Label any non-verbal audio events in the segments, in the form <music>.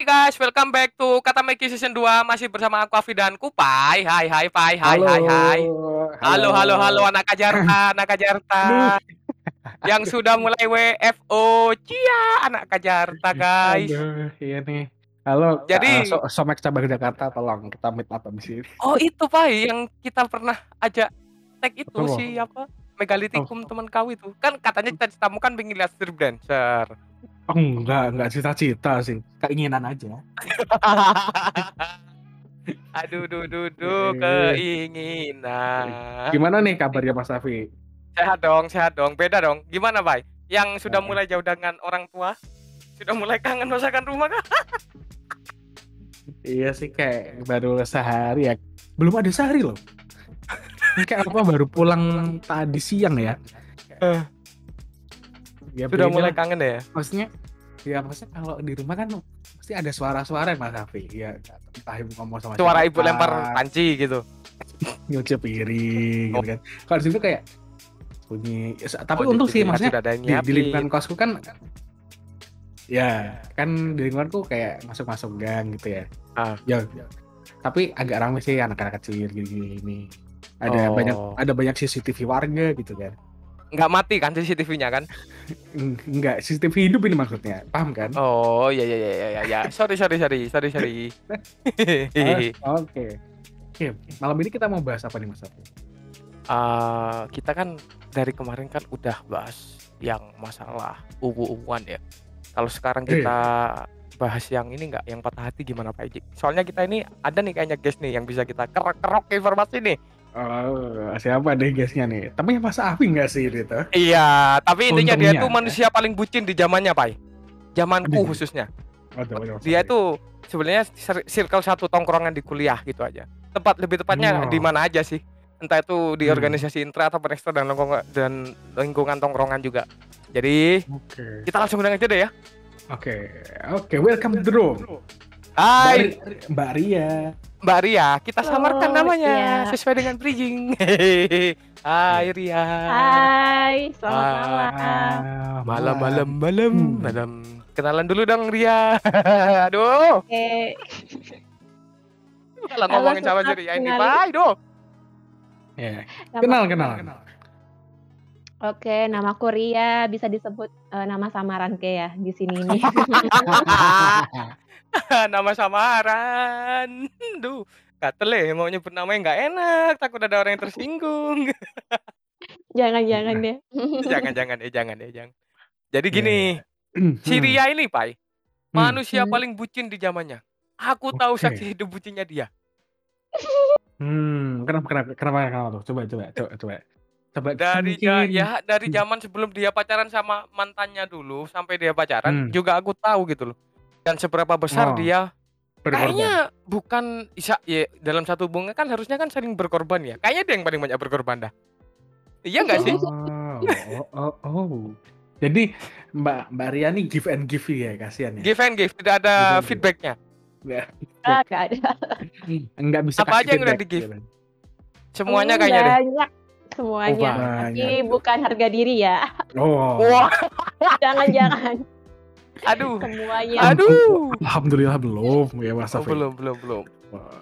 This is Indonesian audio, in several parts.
Hai guys, welcome back to Kata Meki Season 2 Masih bersama aku Afi dan Kupai. Hai hai Pai, hai Halo. hai hai. Halo. Halo halo anak Kajarta, anak Kajarta <laughs> Yang sudah mulai WFO Cia, anak Kajarta guys. Aduh, iya nih. Halo, Jadi- Kak, so Somek Cabang Jakarta, tolong kita meet up di sini. Oh itu Pai, yang kita pernah ajak tag itu Apa? si apa? Megalitikum teman kau itu. Kan katanya cita-citamu kan pengen lihat strip dancer. Oh, enggak, enggak cita-cita sih. Keinginan aja. <laughs> Aduh, duh, duh, duh, Eh. keinginan Gimana nih kabarnya Mas Afi? Sehat dong, sehat dong. Beda dong. Gimana, Bay? Yang sudah Oke. mulai jauh dengan orang tua? Sudah mulai kangen masakan rumah kah? Iya sih kayak baru sehari ya. Belum ada sehari loh. Ini kayak apa baru pulang tadi siang ya. Eh. Ya, Sudah mulai kangen ya? maksudnya ya maksudnya kalau di rumah kan pasti ada suara-suara Mas Afi. Ya entah ibu ngomong sama Suara siapa, ibu lempar panci gitu. <laughs> nyuci piring gitu kan. Kalau di situ kayak bunyi ya, tapi Oh, untung di- sih maksudnya di, di lingkungan kosku kan ya kan di lingkunganku kayak masuk-masuk gang gitu ya. Ah. Ya, tapi agak ramai sih anak-anak kecil gini-gini. Ada Oh. banyak ada banyak CCTV warga gitu kan. Nggak mati kan CCTV-nya kan? Eng- Enggak, CCTV hidup ini maksudnya. Paham kan? Oh, iya iya iya iya ya. Sorry sorry sorry sorry sorry. Oke. Oke, malam ini kita mau bahas apa nih Mas Afi? Eh, kita kan dari kemarin kan udah bahas yang masalah ubu-ubuan ya. Kalau sekarang Iya. kita bahas yang ini nggak, yang patah hati gimana Pak Ijik? Soalnya kita ini ada nih kayaknya guest nih yang bisa kita kerok-kerok informasi nih. Oh, siapa deh guysnya nih? Tapi Mas Afi nggak sih itu? Iya, tapi intinya dia tuh manusia paling bucin di zamannya, Pai. Zamanku Aduh. khususnya. Waduh, waduh, Dia tuh sebenarnya cir- circle satu tongkrongan di kuliah gitu aja. Tepat lebih tepatnya Oh. di mana aja sih? Entah itu di Hmm. organisasi intra atau ekstra dan lingkungan dan lingkungan tongkrongan juga. Jadi Oke. kita langsung dengan aja deh ya. Oke, oke, welcome to the room. Hai Mbak- Ria. Mbak Ria, kita samarkan Oh, namanya iya. sesuai dengan bridging. Hehehe. <laughs> Hai Ria. Hai, selamat malam. Malam malam malam Hmm. malam. Kenalan dulu dong Ria. <laughs> Aduh. Oke, Kalau Halo, ngomongin sama Ria ini, bye dong. Ya, nama- kenal, kenal. Oke, namaku Ria, bisa disebut eh, nama samaran ke ya di sini nih. <laughs> <laughs> Nama samaran. Duh, gatel ya mau nyebut namanya nggak enak, takut ada orang yang tersinggung. <laughs> Jangan-jangan <laughs> deh. jangan jangan eh jangan eh jangan. Jadi gini, Hmm, <clears throat> si hmm. Ria ini, Pai, Hmm. manusia Hmm. paling bucin di zamannya. Aku tahu saksi hidup bucinnya dia. Hmm, kenapa, kenapa, kenapa, kenapa tuh? Coba, coba, coba, coba. Coba Dari ja- ya dari Hmm. zaman sebelum dia pacaran sama mantannya dulu sampai dia pacaran Hmm. juga aku tahu gitu loh. Dan seberapa besar Oh, dia berkorban. kayaknya bukan isa ya dalam satu hubungan kan harusnya kan saling berkorban ya. Kayaknya dia yang paling banyak berkorban dah. Iya nggak sih? Oh, oh, oh, oh. Jadi Mbak Mbak Ria nih give and give ya kasihan ya. Give and give, tidak ada Give give. feedbacknya. Nggak, Ah, ada. <laughs> nggak bisa Apa kasih aja yang udah feedback, di-give? gitu. Semuanya Hmm, kayaknya deh. Banyak semuanya. Oh, Tapi bukan harga diri ya. Oh. Wah, Jangan-jangan aduh, semuanya. aduh. Alhamdulillah belum ya Mas Oh, Afi. belum, belum, belum. Wah.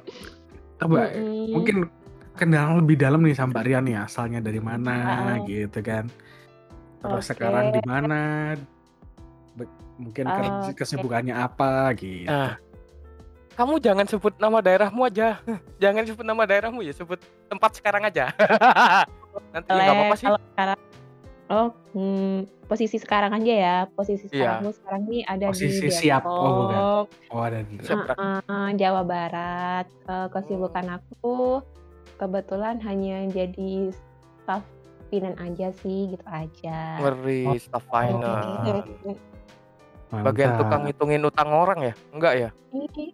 Coba Mm-mm. mungkin kenal lebih dalam nih sama Mbak Ria nih asalnya dari mana Ah. gitu kan. Terus Oke. sekarang di mana? Be- Mungkin Oke. kesibukannya apa gitu. Ah. Kamu jangan sebut nama daerahmu aja. Jangan sebut nama daerahmu ya, sebut tempat sekarang aja. <laughs> Nanti ya nggak apa-apa sih. Kalau sekarang Oh, hmm, posisi sekarang aja ya. Posisi Iya. sekarangmu sekarang nih ada Posisi di siap. Oh, bukan. Oh ada di. Seberang. Heeh, Jawa Barat. Eh, kesibukan aku kebetulan hanya jadi staff finance aja sih, gitu aja. Ngeri, staff finance. Mantap. Bagian tukang ngitungin utang orang ya? Enggak ya? Ini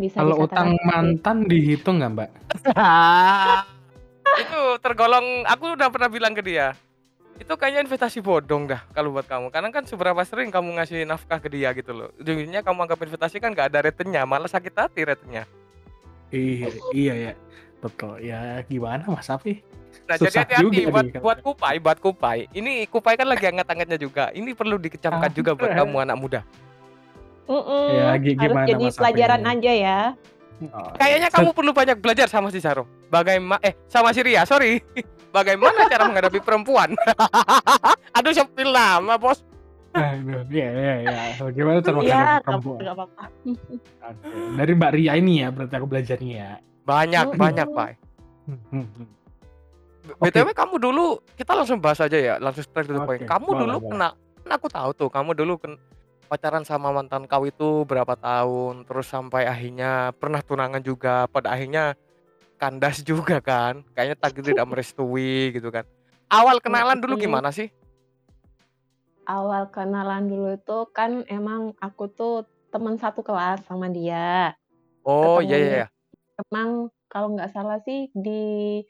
Bisa Kalau utang mantan dihitung nggak Mbak? <laughs> itu tergolong aku udah pernah bilang ke dia itu kayaknya investasi bodong dah kalau buat kamu karena kan seberapa sering kamu ngasih nafkah ke dia gitu loh ujungnya kamu anggap investasi kan nggak ada returnnya malah sakit hati returnnya Iya, iya ya. Betul. Ya gimana Mas Afi? nah jadi Susah hati-hati juga buat nih, buat kupai buat kupai ini kupai kan lagi hangat-hangatnya juga ini perlu dikecamkan juga buat kamu anak muda Mm-mm. Ya, gi- Harus gimana jadi Mas pelajaran ini? aja ya. Oh, Kayaknya set- kamu perlu banyak belajar sama si Saro. Bagaimana eh sama si Ria, sorry. Bagaimana cara menghadapi perempuan? <laughs> Aduh, sepil lama, Bos. Aduh, ya, ya, ya. Bagaimana cara Iya, menghadapi nggak perempuan? nggak apa-apa. Oke. Dari Mbak Ria ini ya, berarti aku belajarnya ya. Banyak, Mm-mm. banyak, Pak. Hmm, hmm, hmm. BTW kamu dulu kita langsung bahas aja ya, langsung straight to the point. Oke, Kamu boleh, dulu boleh. kena kan aku tahu tuh, kamu dulu ken, pacaran sama mantan kau itu berapa tahun, terus sampai akhirnya pernah tunangan juga, pada akhirnya kandas <laughs> juga kan. Kayaknya takdir tidak <laughs> merestui gitu kan. Awal kenalan dulu gimana sih? Awal kenalan dulu itu kan emang aku tuh teman satu kelas sama dia. Oh, iya iya iya. emang kalau nggak salah sih di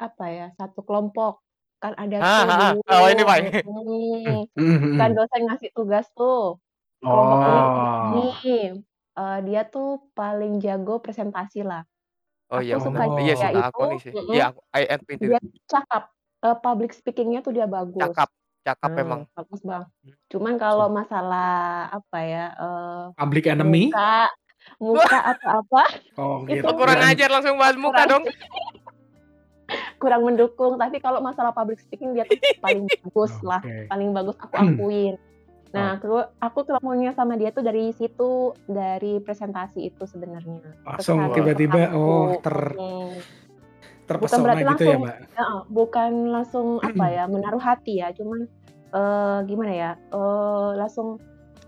apa ya satu kelompok kan ada Ah, tuh ah, ah. dulu. Oh, ini, Pak. Hmm, <laughs> hmm, kan dosen ngasih tugas tuh kelompok ini Oh. ini eh, dia tuh paling jago presentasi lah. Oh iya Aku benar. suka Iya dia sih, aku itu, nih sih. Iya, aku I admit it. Dia cakap Eh, public speakingnya tuh dia bagus. Cakap, cakap Hmm, emang. bagus bang. Cuman kalau masalah apa ya eh, Public enemy? muka muka <laughs> atau apa Oh, Itu gitu. Oh, kurang ajar langsung bahas muka kurang dong. <laughs> kurang mendukung. Tapi kalau masalah public speaking dia tuh <laughs> paling bagus lah, Oke. paling bagus aku akuin. Nah, aku, aku ketemunya sama dia tuh dari situ, dari presentasi itu sebenarnya. Langsung tiba-tiba, oh, ter terpesona berarti gitu ya, langsung. Mbak? Heeh, bukan langsung apa ya <clears throat> menaruh hati ya, cuman eh, gimana ya, eh, langsung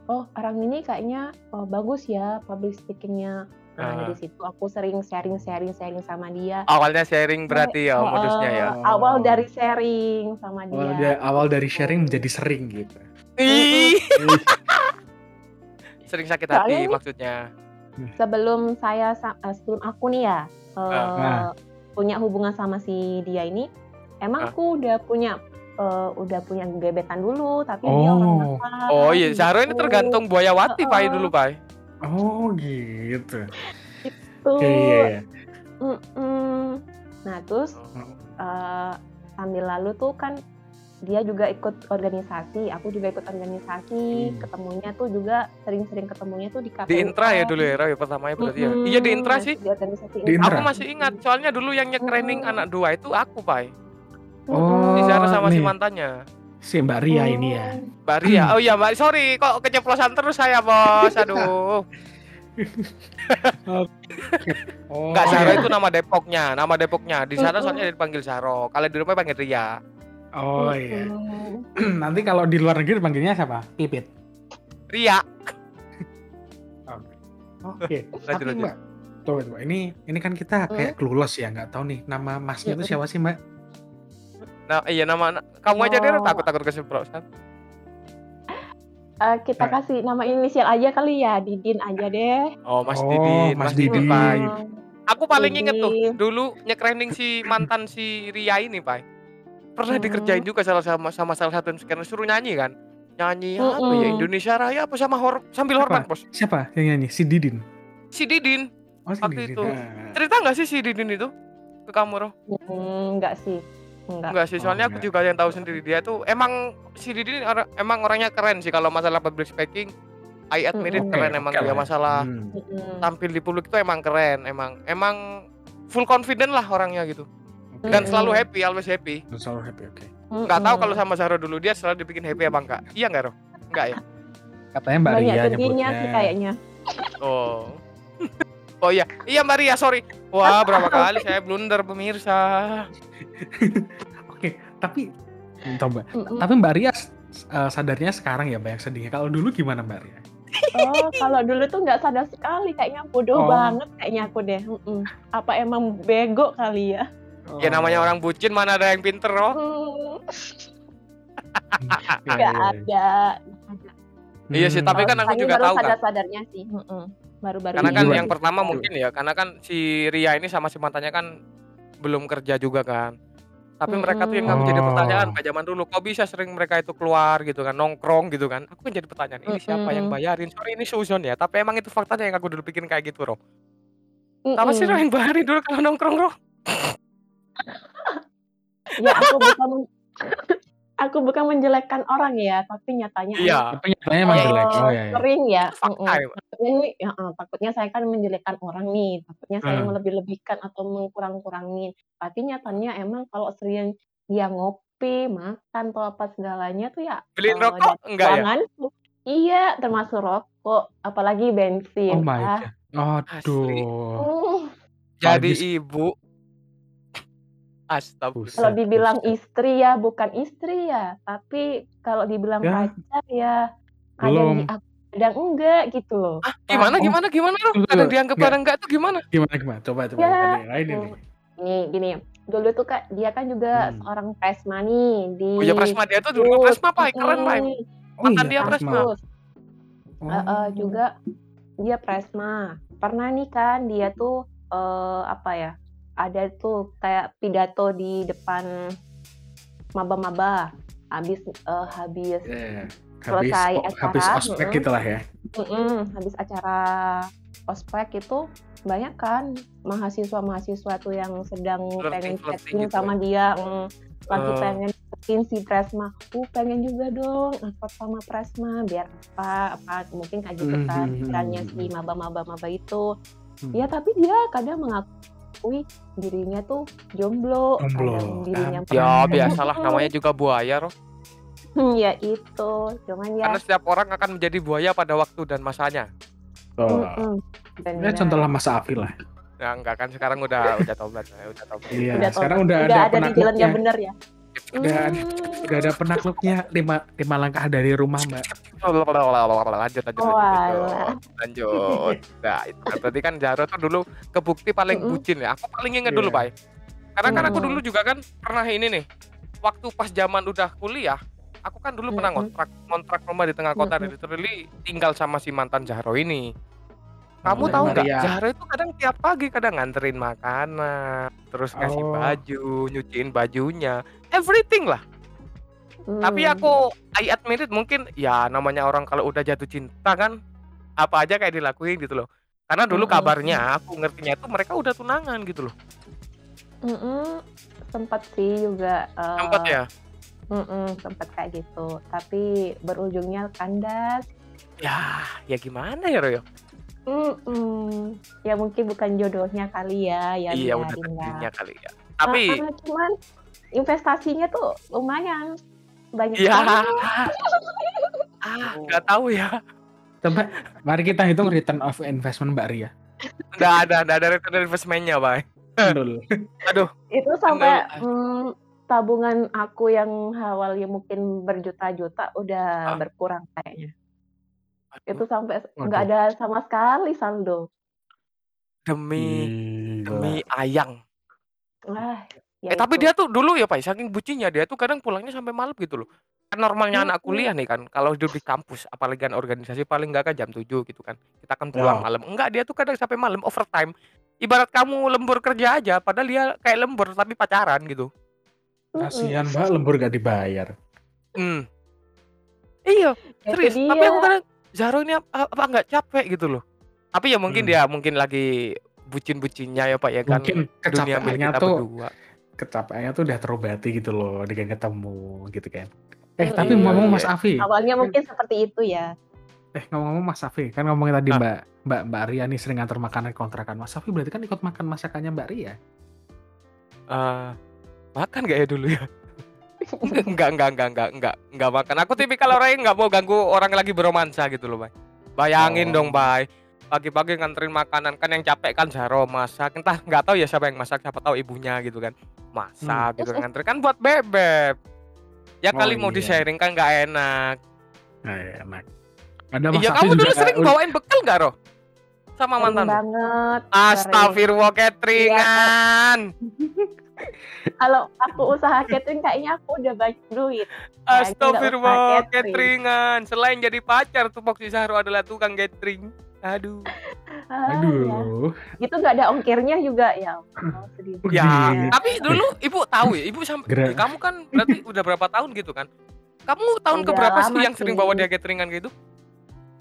oh orang ini kayaknya oh, bagus ya public speakingnya. Nah Ah. dari situ aku sering sharing sharing sharing sama dia. Awalnya sharing berarti ya modusnya ya. Awal dari sharing sama dia. Awal, dia, awal dari sharing menjadi sering gitu. Ih, sering sakit Soalnya hati ini- maksudnya. Sebelum saya sa- eh, sebelum aku nih ya eh, Ah. punya hubungan sama si dia ini, emang Ah. aku udah punya eh, udah punya gebetan dulu, tapi dia orang Oh. nakal. Oh iya, Zahro ini gitu. tergantung Buaya Wati Pai dulu Pai. Oh, gitu. Oke, iya, iya. Mm-mm. Nah terus eh, sambil lalu tuh kan dia juga ikut organisasi, aku juga ikut organisasi, Hmm. ketemunya tuh juga sering-sering ketemunya tuh di kafe Di intra ya dulu ya, Roy, pertamanya berarti ya. Mm-mm, Iya di intra sih. Di organisasi Di intra. Aku masih ingat, soalnya dulu yang nyekraining Mm-mm. anak dua itu aku Pai. Oh, Si Zahro sama si nih. mantannya. Si Mbak Ria ini ya. Mbak Ria. Oh iya Mbak, sorry kok keceplosan terus saya bos. Aduh. <laughs> Oh, Enggak, iya. itu nama Depoknya, nama Depoknya. Di sana soalnya dipanggil Zahro. Kalau di rumah panggil Ria. Oh iya. Mm-mm. <clears throat> Nanti kalau di luar negeri panggilnya siapa? Pipit. Ria. Oke. Lanjut, Tapi. Mbak, tunggu, tunggu. Ini ini kan kita kayak clueless ya, nggak tahu nih nama masnya itu Mm-mm. siapa sih Mbak? Nah, iya nama kamu aja deh Oh. takut takut keceplosan. Eh, kita Nah. kasih nama inisial aja kali ya, Didin aja deh. Oh, Mas Oh, Didin, Mas Mas Didin, Didin. Aku paling inget tuh dulu nyekraining si mantan si Ria ini, Pai. Pernah Hmm. dikerjain juga salah sama sama salah satu scanner suruh nyanyi kan. Nyanyi apa ya. Indonesia Raya apa sama hor sambil Apa? hormat, Bos. Siapa yang nyanyi? Si Didin. Si Didin. Oh, si Waktu Didin. itu. Ah. Cerita nggak sih si Didin itu ke kamu, Roh? Mm, enggak sih. Enggak. Enggak sih, Oh, soalnya aku enggak. juga yang tahu sendiri dia tuh emang si Didin or- emang orangnya keren sih kalau masalah public speaking. I admit it Mm-mm. keren Oke, emang oke dia lah. masalah Hmm. Mm-mm. tampil di publik itu emang keren, emang emang full confident lah orangnya gitu. Dan selalu happy, always happy. Selalu happy, oke. Nggak tahu kalau sama Zahro dulu dia selalu dibikin happy apa enggak? Iya enggak, Roh? Enggak ya? Katanya Mbak banyak Ria nyebutnya. sih kayaknya. Oh. oh iya, iya Mbak Ria, sorry. Wah, berapa kali saya blunder pemirsa. <laughs> Oke, tapi coba. Tapi Mbak Ria eh, sadarnya sekarang ya Mbak yang sedihnya. Kalau dulu gimana Mbak Ria? Oh, kalau dulu tuh nggak sadar sekali, kayaknya bodoh Oh. banget kayaknya aku deh. Mm-mm. Apa emang bego kali ya? Ya namanya orang bucin mana ada yang pinter, Roh? Hmm, <laughs> Iya, Nggak iya, iya. ada. Iya sih, tapi kan aku juga baru tahu kan. sadar sadarnya sih. Mm-mm. Baru-baru Karena kan Iya. yang pertama mungkin ya, karena kan si Ria ini sama si mantannya kan belum kerja juga kan. Tapi mereka tuh yang nggak menjadi Oh. pertanyaan kayak zaman dulu. Kok bisa sering mereka itu keluar gitu kan, nongkrong gitu kan? Aku kan jadi pertanyaan, ini siapa yang bayarin? Sorry ini suzon ya, tapi emang itu faktanya yang aku dulu bikin kayak gitu, Roh. Apa sih Roh yang bayarin dulu kalau nongkrong, Roh? Ya aku bukan <laughs> aku bukan menjelekkan orang ya, tapi nyatanya Iya. Tapi nyatanya emang Iya, jelek. Oh, ya ya. sering ya fakta ya, nih heeh, takutnya saya kan menjelekkan orang nih, takutnya saya Heeh. melebih-lebihkan atau mengkurang-kurangin. Tapi nyatanya emang kalau sering dia ngopi, makan, atau apa segalanya tuh ya, Beliin eee, rokok enggak ya? keuanganku. Iya, termasuk rokok, apalagi Oh bensin. my Ah. god. Aduh. Uh. Jadi ibu. Kalau Astagfirullah. Buset dibilang buset. istri ya bukan istri ya, tapi kalau dibilang Ya. pacar ya kadang diakui, kadang enggak gitu loh. Ah, Nah gimana Oh, gimana gimana loh? Kadang dianggap Enggak. kadang enggak tuh gimana? Gimana gimana? Coba coba Ya, ceritain ini. mmm, gini gini, dulu tuh Kak, dia kan juga Hmm. seorang presma nih di Oh ya Presma dia tuh dulu Presma, Pak. Keren, Pak. mhm, Oh Mantan iya, dia Presma. Presma. kampus. Heeh, Oh. juga dia presma. Pernah nih kan dia tuh, eee, apa ya, ada tuh kayak pidato di depan maba-maba, habis, eee, habis Iya. Habis selesai habis acara ospek mhm, gitulah ya. mhm, habis acara ospek itu banyak kan mahasiswa-mahasiswa tuh yang sedang pengen Flirting-flirting chatting gitu sama ya? dia mhm, lagi Oh. pengen deketin si Presma, "Uh, pengen juga dong angkot sama Presma, biar apa apa," mungkin kayak gitu kan mhm pikirannya mhm si mhm. maba-maba-maba itu. Hmm. Ya tapi dia kadang mengakui dirinya tuh jomblo, Jomblo. dirinya Ampun. Ya pernah biasalah namanya juga buaya, Roh. <laughs> ya itu, cuman ya Karena setiap orang akan menjadi buaya pada waktu dan masanya. Oh. mhm, Ya bener. contohlah Mas Afif lah. Ya enggak kan sekarang udah udah tobat saya, udah tobat. Iya, Udah sekarang udah udah ada ada di jalan yang bener ya? Udah ada Mmm. udah ada penakluknya 5 5 langkah dari rumah, Mbak. Lanjut lanjut lanjut Oalah. lanjut. Lanjut. Nah, itu kan tadi kan Jaro tuh dulu kebukti paling Mhm. bucin ya. Aku paling inget dulu, Iya. Pak. Karena kan aku dulu juga kan pernah ini nih. Waktu pas zaman udah kuliah, aku kan dulu pernah Mhm. ngontrak ngontrak rumah di tengah kota Mhm. literally tinggal sama si mantan Jaro ini. Kamu tahu nggak? Maria. Zahra itu kadang tiap pagi kadang nganterin makanan, terus ngasih Oh. baju, nyuciin bajunya, everything lah. Tapi Mmm. aku I admit it mungkin ya namanya orang kalau udah jatuh cinta kan apa aja kayak dilakuin gitu loh. Karena dulu Mhm. kabarnya aku ngertinya itu mereka udah tunangan gitu loh. Mhm, sempet sih juga, Sempet eee, ya? mhm, sempet kayak gitu, tapi berujungnya kandas. Ya, ya gimana ya, Roy? Mhm, ya mungkin bukan jodohnya kali ya, ya Iya lah. takdirnya kali ya. Tapi Heeh, cuman investasinya tuh lumayan, banyak Iya. banget. <laughs> ah, nggak tahu ya. Coba mari kita hitung return of investment Mbak Ria. Nggak ada, nggak ada return investment-nya, Bay. Nol. <laughs> Aduh, Itu sampai, mmm, tabungan aku yang awalnya mungkin berjuta-juta udah Ah. berkurang kayaknya. Aduh, Itu sampai nggak ada sama sekali saldo. demi Gila. demi ayang. Wah, ya Eh tapi dia tuh dulu ya Pak, saking bucinnya dia tuh kadang pulangnya sampai malam gitu loh. Kan normalnya anak Mhm. kuliah nih kan, kalau hidup di kampus, apalagi kan organisasi paling enggak kan jam 7 gitu kan. Kita kan pulang Ya. malam. Enggak, dia tuh kadang sampai malam overtime. Ibarat kamu lembur kerja aja, padahal dia kayak lembur tapi pacaran gitu. Kasihan Mbak lembur gak dibayar. Hmm. Iya, Ya serius. Tapi aku kadang Zaro ini ap- apa nggak capek gitu loh. Tapi ya mungkin Hmm. dia mungkin lagi bucin-bucinnya ya Pak ya kan. Mungkin Dunia milik kita tuh berdua. kecapeannya tuh udah terobati gitu loh dengan ketemu gitu kan. Eh Mhm. tapi Iya, ngomong iya. Mas Afi, Awalnya mungkin seperti itu ya. eh ngomong-ngomong Mas Afi, kan ngomongin tadi Ah. Mbak Mbak Mbak Ria nih sering nganter makanan kontrakan. Mas Afi berarti kan ikut makan masakannya Mbak Ria. Eh, makan gak ya dulu ya? <laughs> enggak, enggak, enggak, enggak, enggak, enggak makan. Aku tipikal orang yang enggak mau ganggu orang lagi beromansa gitu loh, Bay. Bayangin Oh. dong, Bay. Pagi-pagi nganterin makanan kan yang capek kan Zaro masak. Entah nggak tahu ya siapa yang masak, siapa tahu ibunya gitu kan. Masak gitu nganter kan buat bebek. Ya Oh, kali mau iya. di-sharing kan nggak enak. Nah, ya, enak. Ada Iya, kamu dulu sering bawain bekal nggak, Roh? Sama Sering mantan? banget. Astagfirullah cateringan. Kalau aku usaha catering kayaknya aku udah banyak duit. Usah Astagfirullah catering. cateringan. Selain jadi pacar tuh Foxy Zahro adalah tukang catering. Aduh. Ah, ya. Aduh. Itu nggak ada ongkirnya juga ya. Sedih. Ya, tapi dulu ibu tahu ya, ibu sampai Gerak. kamu kan berarti udah berapa tahun gitu kan? Kamu tahun Udah keberapa sih yang sering bawa dia cateringan gitu?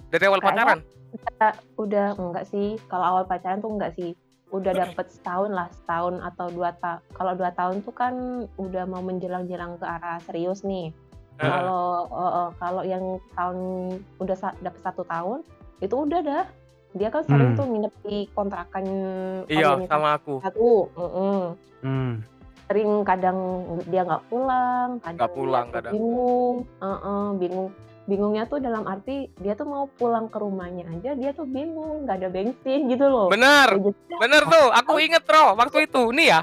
Dari awal Kayaknya pacaran? Kita udah enggak sih. Kalau awal pacaran tuh enggak sih. Udah dapet setahun lah, setahun atau dua tahun. Kalau dua tahun tuh kan udah mau menjelang-jelang ke arah serius nih. Kalau eh, eh, kalau yang tahun udah sa- dapat satu tahun itu udah dah. Dia kan sering Hmm. tuh nginep di kontrakan Iya, sama aku. satu. Mm-mm. Hmm. Sering kadang dia nggak pulang, kadang Nggak pulang, kadang. bingung, Heeh, bingung. Bingungnya tuh dalam arti dia tuh mau pulang ke rumahnya aja dia tuh bingung, nggak ada bensin gitu loh. Bener, Kayak gitu. bener tuh. Aku inget bro, waktu itu. Nih ya,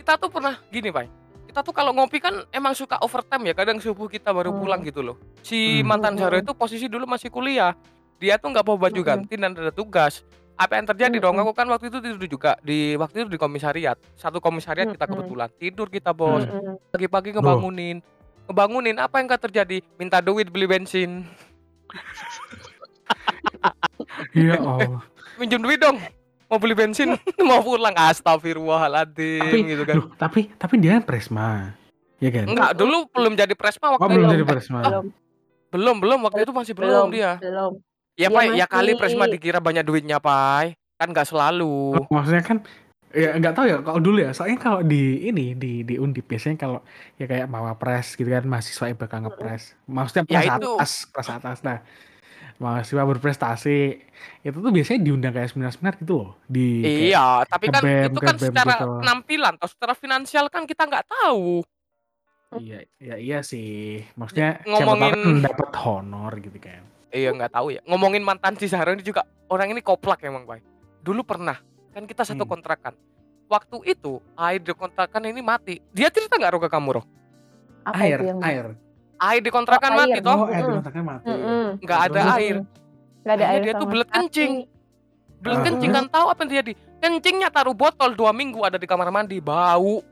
kita tuh pernah gini, Pak. Kita tuh kalau ngopi kan emang suka overtime ya. Kadang subuh kita baru Hmm. pulang gitu loh. Si Hmm. mantan Hmm. Zara itu posisi dulu masih kuliah. Dia tuh nggak bawa baju Hmm. ganti dan ada tugas. Apa yang terjadi dong? Hmm. Aku kan waktu itu tidur juga di waktu itu di komisariat. Satu komisariat kita Hmm. kebetulan tidur kita bos. Pagi-pagi ngebangunin. Ngebangunin apa yang gak terjadi? Minta duit beli bensin. Iya <laughs> Allah. Minjem duit dong. Mau beli bensin, <laughs> mau pulang. Astagfirullahaladzim tapi, gitu kan. loh, tapi tapi dia kan presma. Ya kan? Enggak, dulu belum jadi presma Oh, waktu belum itu. jadi Eh, presma. Belum, belum, belum waktu itu masih belum, dia. belum. Ya, Pak, ya kali presma dikira banyak duitnya, Pak. Kan nggak selalu. Maksudnya kan ya nggak tahu ya kalau dulu ya soalnya kalau di ini di di undip biasanya kalau ya kayak mawapres gitu kan mahasiswa yang bakal ngepres maksudnya Ya, kelas itu. atas kelas atas nah mahasiswa berprestasi itu tuh biasanya diundang kayak seminar-seminar gitu loh di Iya, tapi kan ngebem, itu kan secara gitu. penampilan atau secara finansial kan kita nggak tahu. iya iya iya sih maksudnya Ngomongin- kan dapat honor gitu kan Iya nggak tahu ya. Ngomongin mantan si Zahra ini juga orang ini koplak emang, Pak. Dulu pernah kan kita satu Hmm. kontrakan. Waktu itu air di kontrakan ini mati. Dia cerita nggak Ro ke kamu, Roh? Apa air itu yang air Air di kontrakan Oh, mati air. toh. oh air di kontrakan mati. Nggak ada Terus? air. Nggak ada Akhirnya air dia tuh belet kencing. Belum Ah. kencing kan tahu apa yang terjadi? Kencingnya taruh botol dua minggu ada di kamar mandi bau.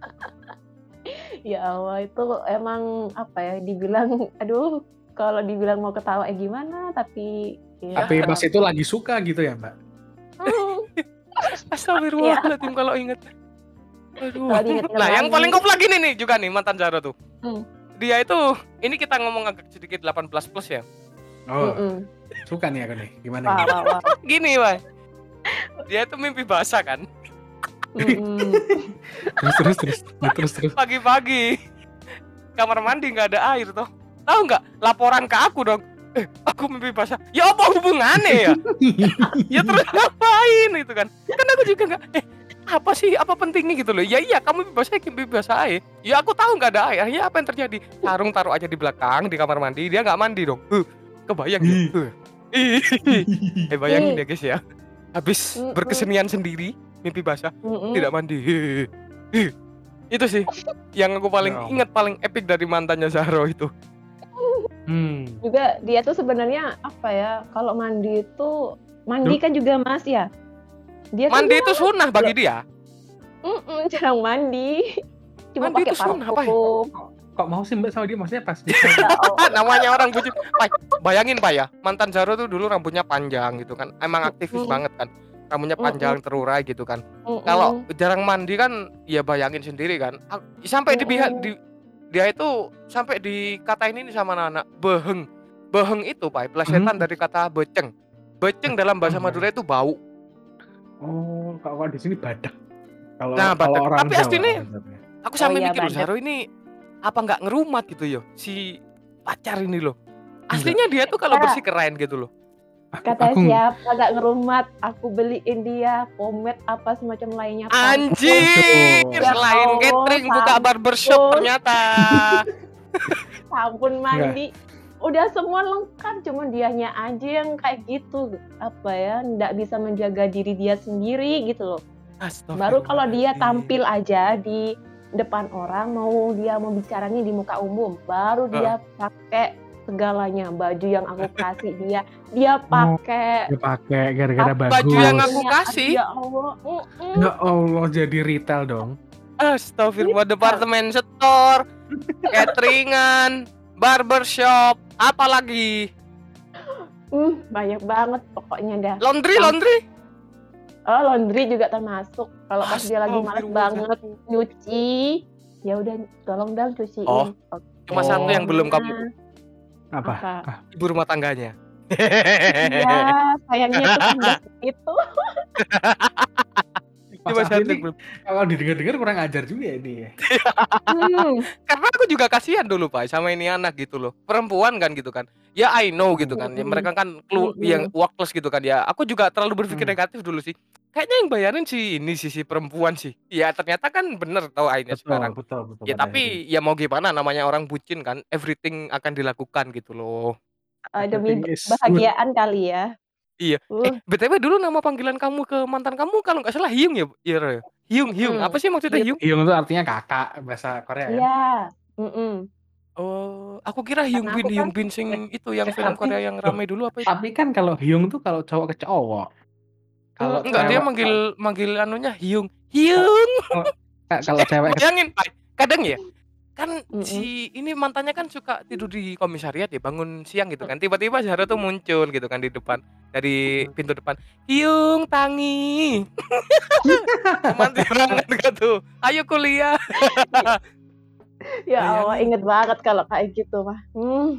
<laughs> Ya Allah itu emang apa ya dibilang <laughs> aduh kalau dibilang mau ketawa eh gimana tapi ya. tapi pas itu lagi suka gitu ya mbak <laughs> Astagfirullahaladzim kalau inget. Aduh. Kalau diinget-inget Nah, yang paling koplak gini nih juga nih mantan Zara tuh. Hmm. Dia itu ini kita ngomong agak sedikit 18 plus ya. oh mm-mm. suka nih aku nih gimana Wah, nih? wah, wah. <laughs> Gini, Wah. Dia itu mimpi basah kan. Mm-mm. terus terus terus terus terus Pagi-pagi kamar mandi nggak ada air toh. Tahu nggak? Laporan ke aku dong. Eh, aku mimpi basah. Ya apa hubungannya ya? ya terus <laughs> ngapain itu kan? Kan aku juga nggak. Eh, apa sih? Apa pentingnya gitu loh? Ya iya, kamu mimpi basah, ya mimpi basah air. Ya aku tahu nggak ada air. Akhirnya apa yang terjadi? Sarung taruh aja di belakang di kamar mandi. Dia nggak mandi dong. Huh, kebayang ya? Ih. Eh bayangin ya guys ya. Habis berkesenian sendiri, mimpi basah tidak mandi. Itu sih yang aku paling Ya ingat paling epic dari mantannya Zahro itu. Hmm. juga dia tuh sebenarnya apa ya kalau mandi itu mandi kan juga mas ya dia tuh Mandi itu sunnah bagi dia. mm-mm, jarang mandi cuma Mandi pakai itu sunnah, Pak. parfum kok mau sih mbak sama dia maksudnya pas dia <laughs> Ya. <laughs> Namanya orang. Pak, bayangin Pak ya, mantan Zahro tuh dulu rambutnya panjang gitu kan. Emang aktivis Mm. banget kan. Rambutnya panjang terurai gitu kan. Mm-mm. Kalau jarang mandi kan ya bayangin sendiri kan. Sampai di, di dia itu sampai dikatain ini sama anak-anak beheng. Beheng itu Pak, plesetan Hmm. dari kata beceng. Beceng dalam bahasa Hmm. Madura itu bau. oh kalau kalau di sini badak kalau Nah, kalau badak. orang Tapi aslinya- sebenarnya. Aku sampai iya, mikir. Zaro ini apa nggak ngerumat gitu yo si pacar ini loh. Aslinya dia tuh kalau Kak. bersih keren gitu loh. Aku- Kata aku- siapa agak ngerumat, aku beliin dia pomade apa semacam lainnya. Anjir, Waduh. selain Allah, catering buka barbershop ternyata. <laughs> Sabun mandi. Udah semua lengkap, cuman dianya aja yang kayak gitu. Apa ya, nggak bisa menjaga diri dia sendiri gitu loh. Baru kalau dia tampil aja di depan orang, mau dia mau bicaranya di muka umum, baru dia pakai segalanya. Baju yang aku kasih dia, dia pakai. dia pakai gara-gara Apa bagus baju yang aku Ya, kasih? Ya Allah. mm-mm. ya Allah jadi retail dong Astagfirullah departemen store, cateringan, barbershop, apa lagi? Hmm, banyak banget pokoknya dah. Laundry, laundry. Oh, laundry juga termasuk. Kalau pas dia lagi males Astagfirullah. banget nyuci, ya udah tolong dong cuciin. Oh, Oke. Cuma satu yang belum kamu apa Apa? ibu rumah tangganya. Iya, sayangnya itu <laughs> kan nggak itu. Ini- Beb. Kalau didengar-dengar kurang ajar juga ya ini ya. Hmm, <laughs> karena aku juga kasihan dulu pak sama ini anak gitu loh perempuan kan gitu kan ya I know gitu kan ya, Mm-mm. mereka kan kelu- Mm-mm. yang workless gitu kan ya aku juga terlalu berpikir Hmm. negatif dulu sih kayaknya yang bayarin sih ini sih si perempuan sih ya ternyata kan bener tau Aina Betul, sekarang betul, betul. ya tapi ya mau gimana namanya orang bucin kan everything akan dilakukan gitu loh eh, demi good. bahagiaan kali ya. Iya. Uh, eh btw dulu nama panggilan kamu ke mantan kamu kalau nggak salah Hyung ya iya? Hyung Hyung Mm-mm. apa sih maksudnya Hyung Hyung itu artinya kakak bahasa Korea kan? Iya. Mm-mm. oh aku kira Hyung Bin aku kan- Hyung Bin sing <laughs> itu yang Eh, film Korea yang ramai dulu apa itu Tapi kan kalau Hyung tuh kalau cowok ke cowok. Kalau Hmm, Enggak, dia cewek- manggil manggil anunya Hyung. Hyung. Ka- kalau cewek <laughs> Bayangin, Pak. Kadang ya, kan Mm-mm. si ini mantannya kan suka tidur di komisariat ya, bangun siang gitu kan. Tiba-tiba Zara tuh muncul gitu kan di depan dari pintu depan. Hyung, Tangi. <laughs> Manti banget gak tuh. Ayo kuliah. <laughs> Ya. Allah, inget banget kalau kayak gitu mah. Hmm.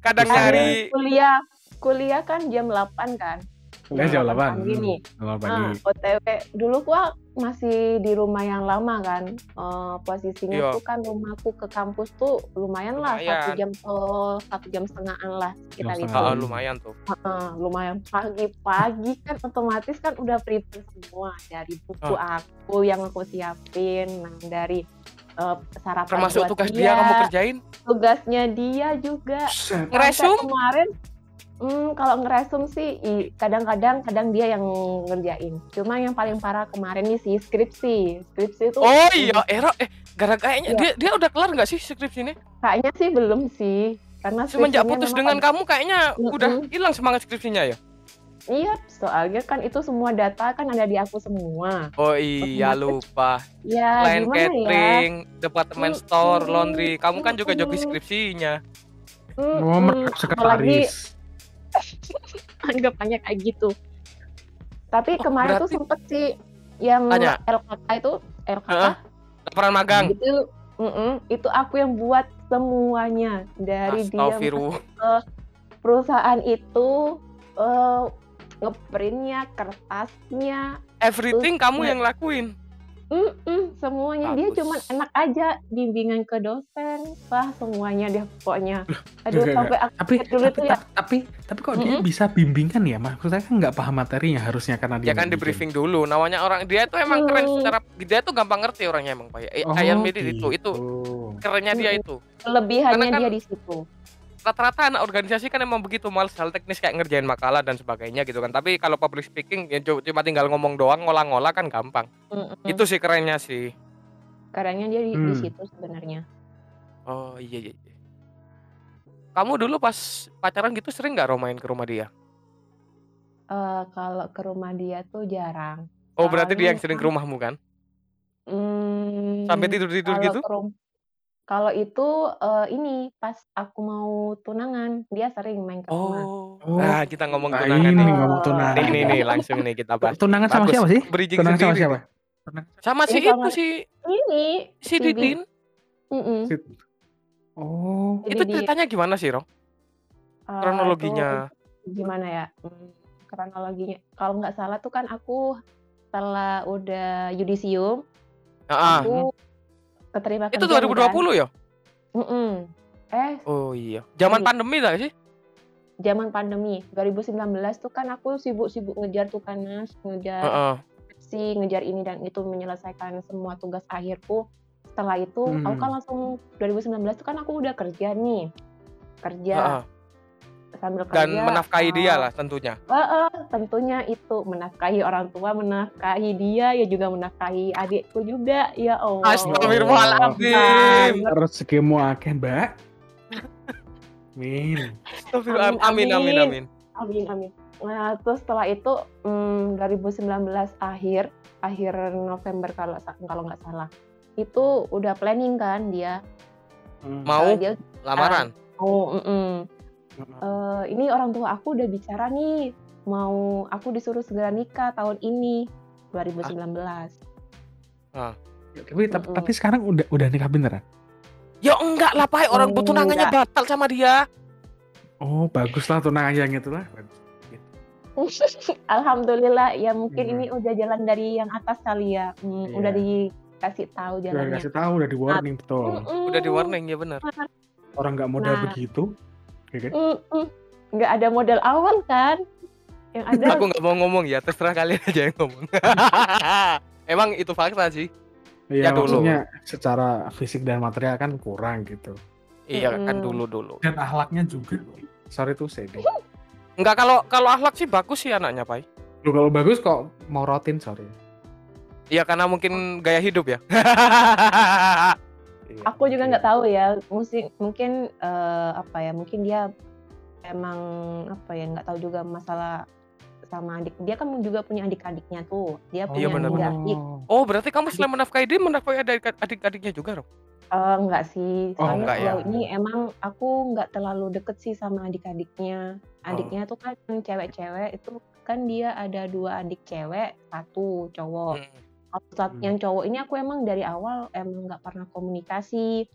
Kadang Bisa. nyari Kuliah, kuliah kan jam 8 kan. kuliah jam Jam 8. pagi nih. Jam 8 Ah, pagi. OTW dulu gua masih di rumah yang lama kan. Eh, posisinya Iya. tuh kan rumahku ke kampus tuh lumayan lah satu Lumayan. jam oh, satu jam setengahan lah sekitar Jam itu. setengah. Ah, lumayan tuh. Heeh, lumayan pagi-pagi kan otomatis kan udah prepare semua dari buku Ah. aku yang aku siapin, nah dari eh, sarapan Termasuk buat tugas dia kamu kerjain. tugasnya dia juga. Ngeresum? kemarin hmm, kalau ngeresum sih i- kadang-kadang kadang dia yang ngerjain. Cuma yang paling parah kemarin nih sih skripsi. Skripsi itu Oh iya, Ero eh gara kayaknya Iya. dia dia udah kelar nggak sih skripsi ini? kayaknya sih belum sih. Karena Semenjak putus dengan pada- kamu kayaknya udah hilang semangat skripsinya ya? Iya, soalnya kan itu semua data kan ada di aku semua. Oh iya lupa. Ya, Line gimana ya? catering, departemen Mm-mm. store, laundry. Kamu kan juga joki skripsinya. Hmm, Oh, apalagi. <laughs> anggapannya kayak gitu. Tapi Oh, kemarin tuh berarti- sempet sih yang Tanya. LKK itu LKK Heeh. Laporan magang. itu mm-mm, itu aku yang buat semuanya dari dia Astagfirullah. perusahaan itu eh, ngeprintnya kertasnya Everything kamu yang lakuin. Mm-mm, semuanya dia Bagus. cuman enak aja bimbingan ke dosen wah semuanya dia pokoknya aduh Enggak, sampai aku Tapi dulu tapi, tuh ya tapi tapi kok dia Mm-mm. bisa bimbingan ya? Maksudnya kan nggak paham materinya harusnya karena dia Ya kan di briefing dulu. Namanya orang dia tuh emang keren Hmm. secara dia tuh gampang ngerti orangnya emang Pak. Eh, Oh, Kayak Medit itu itu gitu. kerennya dia itu. kelebihannya Karena kan- dia di situ Rata-rata anak organisasi kan emang begitu males hal teknis kayak ngerjain makalah dan sebagainya gitu kan. Tapi kalau public speaking ya cu- cuma tinggal ngomong doang, ngolah-ngolah kan gampang. Mm-mm. Itu sih kerennya sih. karenanya dia di, di Hmm. situ sebenarnya Oh iya iya. iya. Kamu dulu pas pacaran gitu sering nggak Ro main ke rumah dia? Eh, kalau ke rumah dia tuh jarang Oh berarti dia Soalnya yang sering ke rumahmu kan? Hmm, Sampai tidur-tidur kalau gitu? ke rum- kalau itu eh, ini pas aku mau tunangan dia sering main ke rumah. Oh. Oh. Nah kita ngomong Nah, tunangan ini nih. ngomong tunangan. Nih nih nih langsung nih kita bahas. Tunangan sama Bagus. siapa sih? Bridging Tunangan sama sendiri siapa? Sama si Ini sama- itu si Ini si Didin. mm-mm. Si- Oh, Jadi Itu di- ceritanya gimana sih Ro? eh, Kronologinya. itu gimana ya? Hmm, kronologinya kalau nggak salah tuh kan aku setelah udah yudisium Ah, aku keterima itu kerja nih 2020 ya? kan. Mm-mm. Eh Oh iya. Zaman pandemi tak sih? zaman pandemi 2019 tuh kan aku sibuk-sibuk ngejar tuh kan Nas, ngejar Heeh. si ngejar ini dan itu menyelesaikan semua tugas akhirku setelah itu Hmm. aku kan langsung 2019 itu kan aku udah kerja nih kerja Heeh. Sambil kerja Dan menafkahi dia eh, lah tentunya. eh, eh, tentunya itu menafkahi orang tua menafkahi dia ya juga menafkahi adikku juga ya Allah Astagfirullahaladzim. rezekimu akeh, Mbak. Amin Amin, amin amin. amin. amin amin nah terus setelah itu hmm, 2019 akhir akhir November kalau sa- kalau nggak salah itu udah planning kan dia Mau Eh, dia lamaran. mau mm-mm. Eh, ini orang tua aku udah bicara nih mau aku disuruh segera nikah tahun ini 2019 Tapi tapi, Mm-mm. tapi sekarang udah udah nikah beneran. Ya enggak lah Pak, orang tunangannya Enggak. batal sama dia. Oh, bagus lah tunangan yang itu lah. <laughs> Alhamdulillah ya mungkin Hmm. ini udah jalan dari yang atas kali ya. Hmm, Iya. Udah dikasih tahu Udah jalannya. dikasih tahu, udah di warning betul. Udah di warning ya benar. Orang nggak modal Nah. begitu, ya kan? Mm-mm. Nggak ada modal awal kan? Yang ada Aku nggak mau ngomong ya, terserah kalian aja yang ngomong. <laughs> Emang itu fakta sih. Iya, Ya, dulu. maksudnya secara fisik dan material kan kurang gitu. Iya kan Mm-mm. dulu dulu. Dan akhlaknya juga. Sorry tuh sedih. <laughs> Enggak kalau kalau akhlak sih bagus sih anaknya, Pai. Lu kalau bagus kok mau rotin, sorry. Iya karena mungkin gaya hidup ya. <laughs> Iya, aku juga oke. nggak tahu ya. Mungkin mungkin eh, apa ya? Mungkin dia emang apa ya? Nggak tahu juga masalah sama adik. Dia kan juga punya adik-adiknya tuh. Dia Oh, punya Iya, benar, tiga benar. adik. oh berarti kamu selain menafkahi dia menafkahi adik- adik-adiknya juga dong? Eh, enggak sih, Oh, soalnya enggak ya? sejauh ini emang aku nggak terlalu deket sih sama adik-adiknya. Adiknya tuh kan cewek-cewek itu kan dia ada dua adik cewek, satu cowok. Hmm. Kalau saat Hmm. yang cowok ini aku emang dari awal emang nggak pernah komunikasi.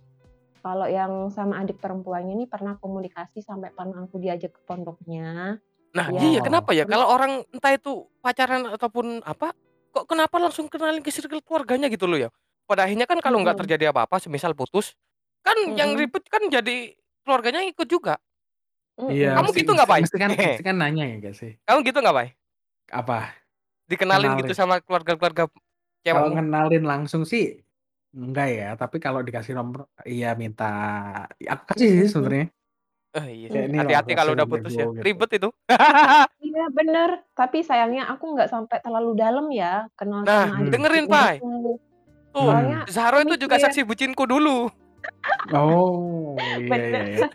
Kalau yang sama adik perempuannya ini pernah komunikasi sampai pernah aku diajak ke pondoknya. Nah Ya. iya kenapa ya kalau orang entah itu pacaran ataupun apa, kok kenapa langsung kenalin ke circle keluarganya gitu loh ya? Pada akhirnya kan kalau nggak Mm-mm. terjadi apa-apa, semisal putus, kan yang Mm-mm. ribet kan jadi keluarganya ikut juga. Iya, Kamu mesti- gitu nggak, Pai? Mesti kan, <laughs> mesti kan nanya ya gak sih? Kamu gitu nggak, Pai? Apa? Dikenalin Kenalin. gitu sama keluarga-keluarga Kalau cewekmu? ngenalin langsung sih enggak ya, tapi kalau dikasih nomor iya minta ya, aku kasih sih sebenarnya. Eh, iya. Kayak Hati-hati kalau udah putus ya. gitu. Ribet itu. <laughs> <laughs> Iya bener, tapi sayangnya aku nggak sampai terlalu dalam ya kenal Nah, sama dengerin, adiknya Pai. itu. Tuh, Soalnya Zahro itu juga saksi bucinku dulu. Oh, <laughs> iya iya Bener. iya.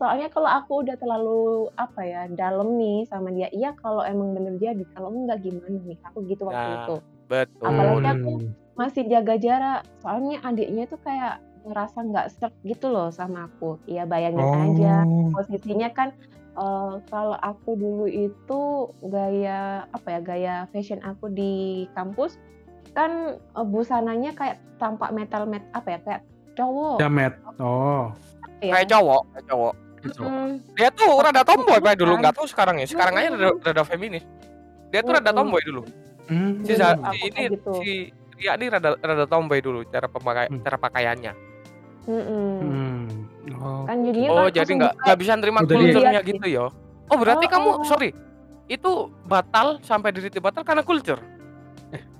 Soalnya kalau aku udah terlalu apa ya dalam nih sama dia, iya kalau emang bener jadi, kalau enggak gimana nih? Aku gitu waktu Nah, itu. Betul. Apalagi aku masih jaga jarak, soalnya adiknya tuh kayak ngerasa nggak serp gitu loh sama aku. Ya bayangin aja Oh. posisinya kan eh, kalau aku dulu itu gaya apa ya gaya fashion aku di kampus kan eh, busananya kayak tampak metal met apa ya kayak cowok Jamet. Oh. ya. Kayak cowok, kayak cowok. Mm, Dia tuh rada tomboy Pak dulu, nggak tahu sekarang ya. Sekarang aja rada, rada feminis. Dia tuh rada Mm-mm. tomboy dulu. Hmm. Si, aku si ini gitu. si Ria ini rada rada tomboy dulu cara pemakai Hmm. cara pakaiannya. Hmm. Oh. kan jadinya Oh, kan jadi langsung nggak buka- nggak bisa nerima Oh, jadi- kulturnya Iya, gitu ya. Oh, berarti Oh, kamu oh. sorry. Itu batal sampai di titik batal karena culture.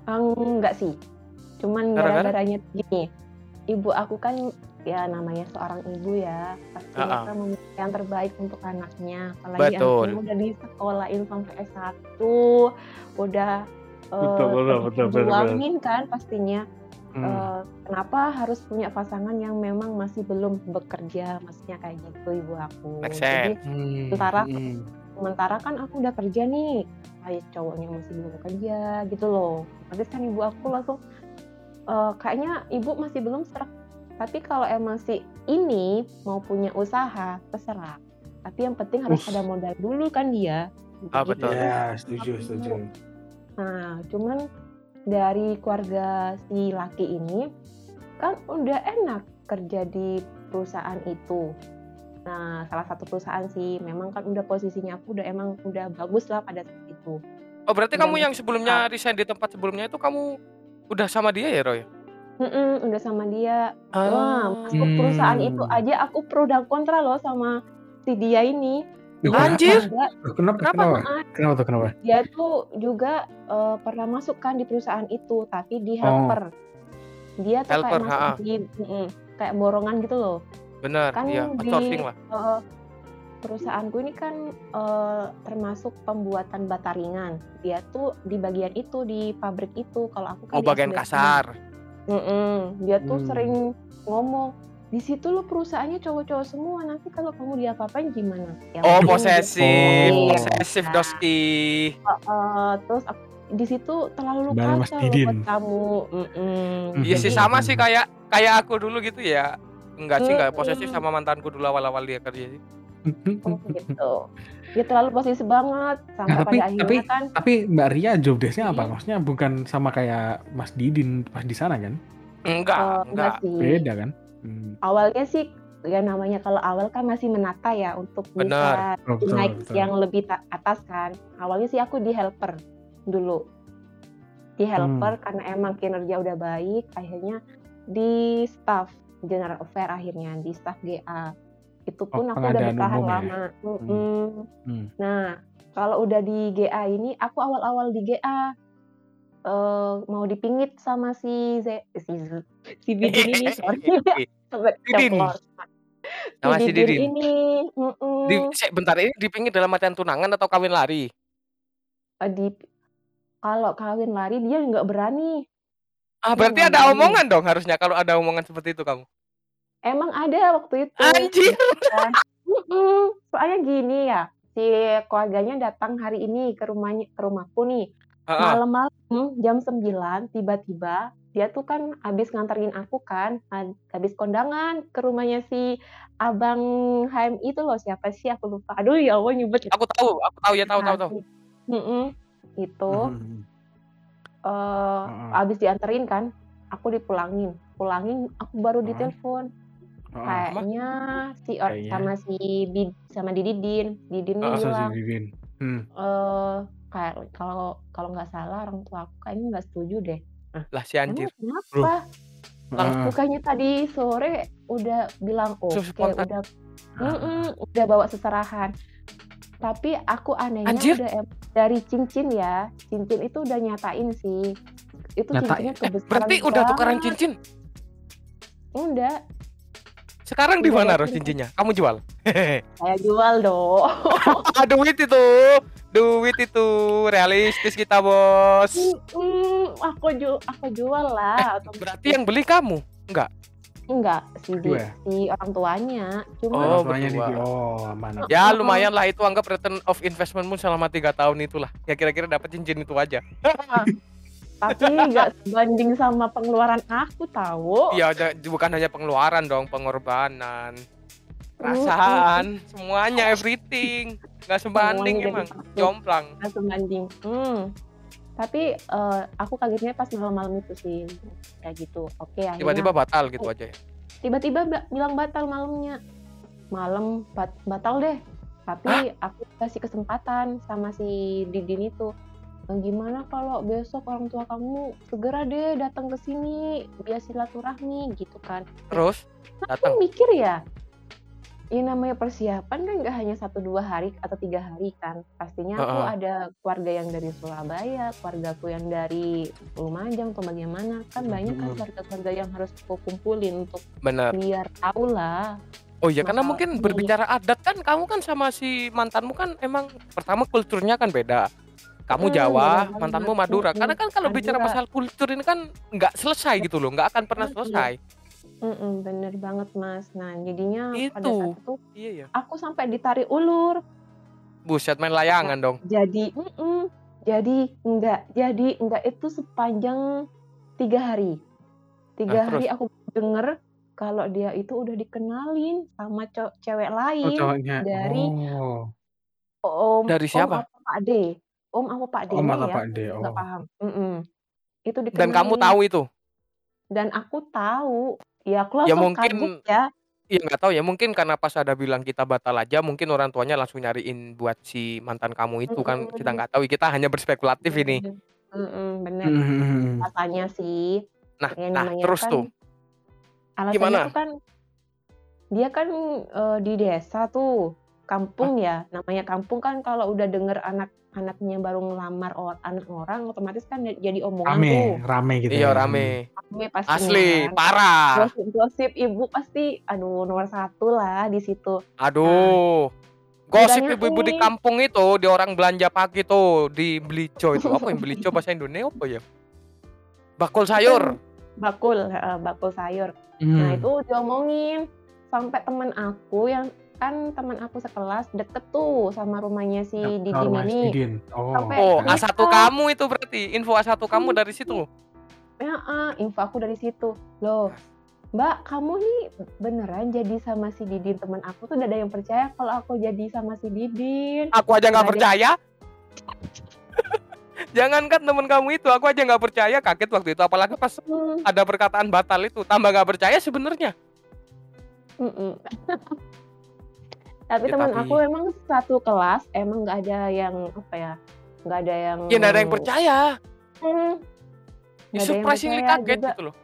Ah, enggak sih cuman Gara-gara? gara-garanya gini ibu aku kan ya namanya seorang ibu ya pasti Ah, ah. akan memilih yang terbaik untuk anaknya apalagi Betul. anaknya udah disekolahin sampai S1 udah eh, Betul, betul, betul, betul, dijuangin kan pastinya Hmm. Eh, kenapa harus punya pasangan yang memang masih belum bekerja maksudnya kayak gitu ibu aku Make jadi. Hmm. sementara- Hmm. sementara kan aku udah kerja nih kayak cowoknya masih belum kerja gitu loh terus kan ibu aku langsung "Eh, kayaknya ibu masih belum serak tapi kalau emang si ini mau punya usaha terserah tapi yang penting harus Uff. ada modal dulu kan dia Ah, Gitu. betul. Ya, setuju, setuju. nah cuman dari keluarga si laki ini kan udah enak kerja di perusahaan itu nah salah satu perusahaan sih memang kan udah posisinya aku udah emang udah bagus lah pada saat itu Oh, berarti Udah kamu yang sebelumnya resign di tempat sebelumnya itu kamu udah sama dia ya, Roy? Mm-mm, udah sama dia Ah. wah masuk perusahaan Hmm. itu aja aku pro dan kontra loh sama si dia ini Duh, Anjir. Kenapa? Kenapa? Kenapa? Kenapa tuh? Kenapa? dia tuh juga eh, pernah masuk kan di perusahaan itu tapi di Oh. helper dia tuh Helper, kayak masuk ha-ha. di mm-mm, kayak borongan gitu loh Bener, Kan iya, di- outsourcing lah. Eh, perusahaanku ini kan eh, termasuk pembuatan bata ringan. Dia tuh di bagian itu di pabrik itu. Kalau aku kan Oh, bagian kasar. Mm-mm. Dia tuh Hmm. sering ngomong di situ lo perusahaannya cowok-cowok semua. Nanti kalau kamu diapa-apain gimana? Ya, Oh, posesif, Oh. posesif Nah. doski. dia- eh, terus aku- di situ terlalu kacau buat kamu. Mm-mm. Iya sih sama sih kayak kayak aku dulu gitu ya. Enggak sih, enggak posesif sama mantanku dulu awal-awal dia kerja sih. Oh, gitu. Dia terlalu posesif banget sampai Nah, tapi- pada akhirnya tapi- kan Tapi Mbak Ria job desk-nya apa? Hmm. Maksudnya bukan sama kayak Mas Didin pas di sana kan? Enggak, enggak. enggak sih. Beda kan? Hmm. awalnya sih ya namanya kalau awal kan masih menata ya untuk Benar. bisa Oh, betul, naik betul. yang lebih ta- atas kan. Awalnya sih aku di helper dulu. Di helper Hmm. karena emang kinerja udah baik, akhirnya di staff general affair akhirnya di staff GA. Itu pun Oh, aku udah bertahan ya? lama. Mm-mm. Hmm. Nah, kalau udah di GA ini, aku awal-awal di GA eh, mau dipingit sama si Z, si Z- si Bidin ini, <laughs> sorry, keceplos. Sama si Didin ini, mm-mm. Di, Sek, bentar ini dipingit dalam artian tunangan atau kawin lari? Eh, di kalau kawin lari dia nggak berani. Ah, berarti ada berani. omongan dong harusnya kalau ada omongan seperti itu kamu. Emang ada waktu itu. Anjir. Kan. Soalnya gini ya, si keluarganya datang hari ini ke rumahnya ke rumahku nih. Heeh. Malam-malam jam 9 tiba-tiba dia tuh kan habis nganterin aku kan, ha- habis kondangan ke rumahnya si abang HM itu loh siapa sih aku lupa. Aduh ya Allah nyebut. Aku tahu, aku tahu ya tahu tahu tahu. Mm-mm. Itu Hmm. <laughs> eh Heeh. habis dianterin kan, aku dipulangin. Pulangin aku baru ditelepon. Oh, Kayaknya si or- Kayaknya. sama si Bid- sama Didin, Didin Ah, bilang si Didin? Hmm. eh kayak kalau kalau nggak salah orang tua aku kayaknya nggak setuju deh. Lah si anjir. Emang kenapa? Heeh. Bukannya tadi sore udah bilang oke, So spontan. udah Mm-mm, udah bawa seserahan. Tapi aku anehnya Anjir. udah em- dari cincin ya, cincin itu udah nyatain sih. Itu Nyatain? cincinnya kebesaran Berarti udah tukaran cincin. Udah, Sekarang di mana ada Ros cincin. cincinnya? Kamu jual? <laughs> saya jual dong. <laughs> ah, duit itu. Duit itu realistis kita, Bos. Mm, aku jual, aku jual lah. Eh, Berarti yang beli kamu? enggak si di- si orang tuanya. Cuma Oh, Orang tuanya berdua. di oh aman. Ya lumayan lah itu anggap return of investmentmu selama tiga tahun itulah. Ya kira-kira dapat cincin itu aja. <laughs> tapi nggak sebanding sama pengeluaran aku tahu. Iya, bukan hanya pengeluaran dong, pengorbanan, perasaan, semuanya everything. Nggak sebanding Semuanya emang. Jomplang. Nggak sebanding. Hmm. Tapi eh, aku kagetnya pas malam-malam itu sih kayak gitu. Oke akhirnya Tiba-tiba batal gitu aja ya. tiba-tiba ba- bilang batal malamnya. Malam bat- batal deh. Tapi aku kasih kesempatan sama si Didin itu. "Eh, Gimana kalau besok orang tua kamu segera deh datang ke sini biar silaturahmi gitu kan. Terus datang. Aku mikir ya, ini namanya persiapan kan nggak hanya satu dua hari atau tiga hari kan. Pastinya aku Heeh. ada keluarga yang dari Surabaya, keluargaku yang dari Lumajang atau bagaimana. Kan banyak kan Mhm. keluarga-keluarga yang harus aku kumpulin untuk Bener. biar tahu lah. Oh iya, karena mungkin berbicara adat kan kamu kan sama si mantanmu kan emang pertama kulturnya kan beda. Kamu Hmm, Jawa, mantanmu. Madura. Mm-mm, Karena kan kalau bicara masalah kultur ini kan nggak selesai gitu loh, nggak akan pernah Mm-mm. selesai. Mm-mm, bener banget mas. Nah jadinya pada Itu. saat itu Iya ya. aku sampai ditarik ulur. Buset main layangan dong. Jadi, mm-mm, jadi enggak, jadi enggak itu sepanjang tiga hari. Tiga Nah, hari aku denger kalau dia itu udah dikenalin sama cewek Oh lain cowoknya. dari Oh. om, Dari siapa? om Pak D, om apa Pak Oh nya mata ya, Pak D. nggak Oh. paham. Mm-mm. Itu Dan kamu tahu itu? dan aku tahu, ya aku Ya langsung mungkin kaget ya. Iya nggak tahu ya mungkin karena pas ada bilang kita batal aja mungkin orang tuanya langsung nyariin buat si mantan kamu itu kan kita nggak tahu kita hanya berspekulatif ini. Bener. Hmm. Alasannya sih, Nah, ya nah namanya terus kan tuh alasannya Gimana? tuh kan dia kan eh, di desa tuh kampung ya namanya kampung kan kalau udah denger anak anaknya baru ngelamar or, anak orang otomatis kan jadi omongan Rame, tuh rame gitu. iya ya. rame. rame pastinya Asli, kan. parah. gosip-gosip ibu pasti aduh nomor satu lah di situ Aduh. Gosip Bedanya ibu-ibu di kampung itu, di orang belanja pagi tuh, di Belico itu. Apa yang Belico <laughs> bahasa Indonesia apa ya? Bakul sayur. bakul eh, bakul sayur Hmm. nah itu diomongin sampai teman aku yang kan teman aku sekelas deket tuh sama rumahnya si Ya, Didin ini Didin. Oh. Sampai Oh, Iya. A1 kamu itu berarti. Info A1 kamu dari situ. ya ah, info aku dari situ loh Mbak kamu nih beneran jadi sama si Didin teman aku tuh udah ada yang percaya kalau aku jadi sama si Didin Aku aja nggak percaya. <laughs> Jangankan temen kamu itu, aku aja nggak percaya kaget waktu itu. Apalagi pas Hmm, ada perkataan batal itu, tambah nggak percaya sebenarnya. <laughs> Tapi Ya, teman tapi- aku emang satu kelas emang nggak ada yang apa ya nggak ada yang Ya nggak ada yang percaya. Hmm, Ya, nggak ada yang surprisingly percaya kaget juga. gitu loh.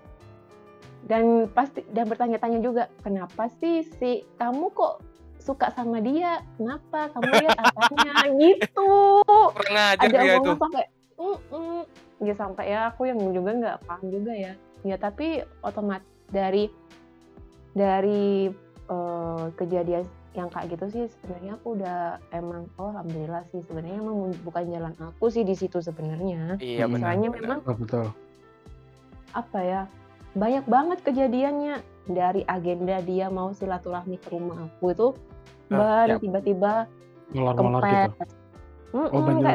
dan pasti dan bertanya-tanya juga kenapa sih si kamu kok suka sama dia kenapa kamu lihat <laughs> apanya gitu Kurang ajar ada dia itu. sampai "Mm-mm." ya sampai ya aku yang juga nggak paham juga ya ya tapi otomat dari dari eh, kejadian yang kayak gitu sih sebenarnya aku udah emang oh alhamdulillah sih sebenarnya emang bukan jalan aku sih di situ sebenarnya Iya benar. soalnya benar. memang Oh, betul. apa ya banyak banget kejadiannya dari agenda dia mau silaturahmi ke rumah aku itu Ah, ban yap. tiba-tiba gitu. kempes Mm-mm, Oh, banjir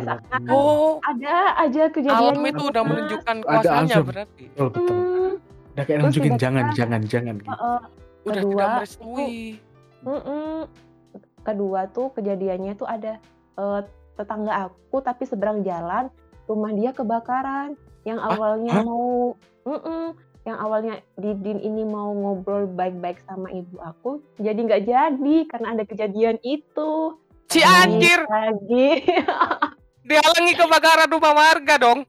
Oh, ada aja alam kejadiannya itu udah menunjukkan Ada kuasanya langsung. berarti. Betul, betul. Hmm, Udah kayak nunjukin tiba-tiba- jangan, jangan, jangan. Gitu. Heeh. Udah Kedua, tidak merestui. Mm-mm. kedua tuh kejadiannya tuh ada eh, tetangga aku tapi seberang jalan rumah dia kebakaran yang awalnya Hah? mau Mm-mm. yang awalnya Didin ini mau ngobrol baik-baik sama ibu aku jadi nggak jadi karena ada kejadian itu Si anjir lagi <laughs> dihalangi kebakaran rumah warga dong.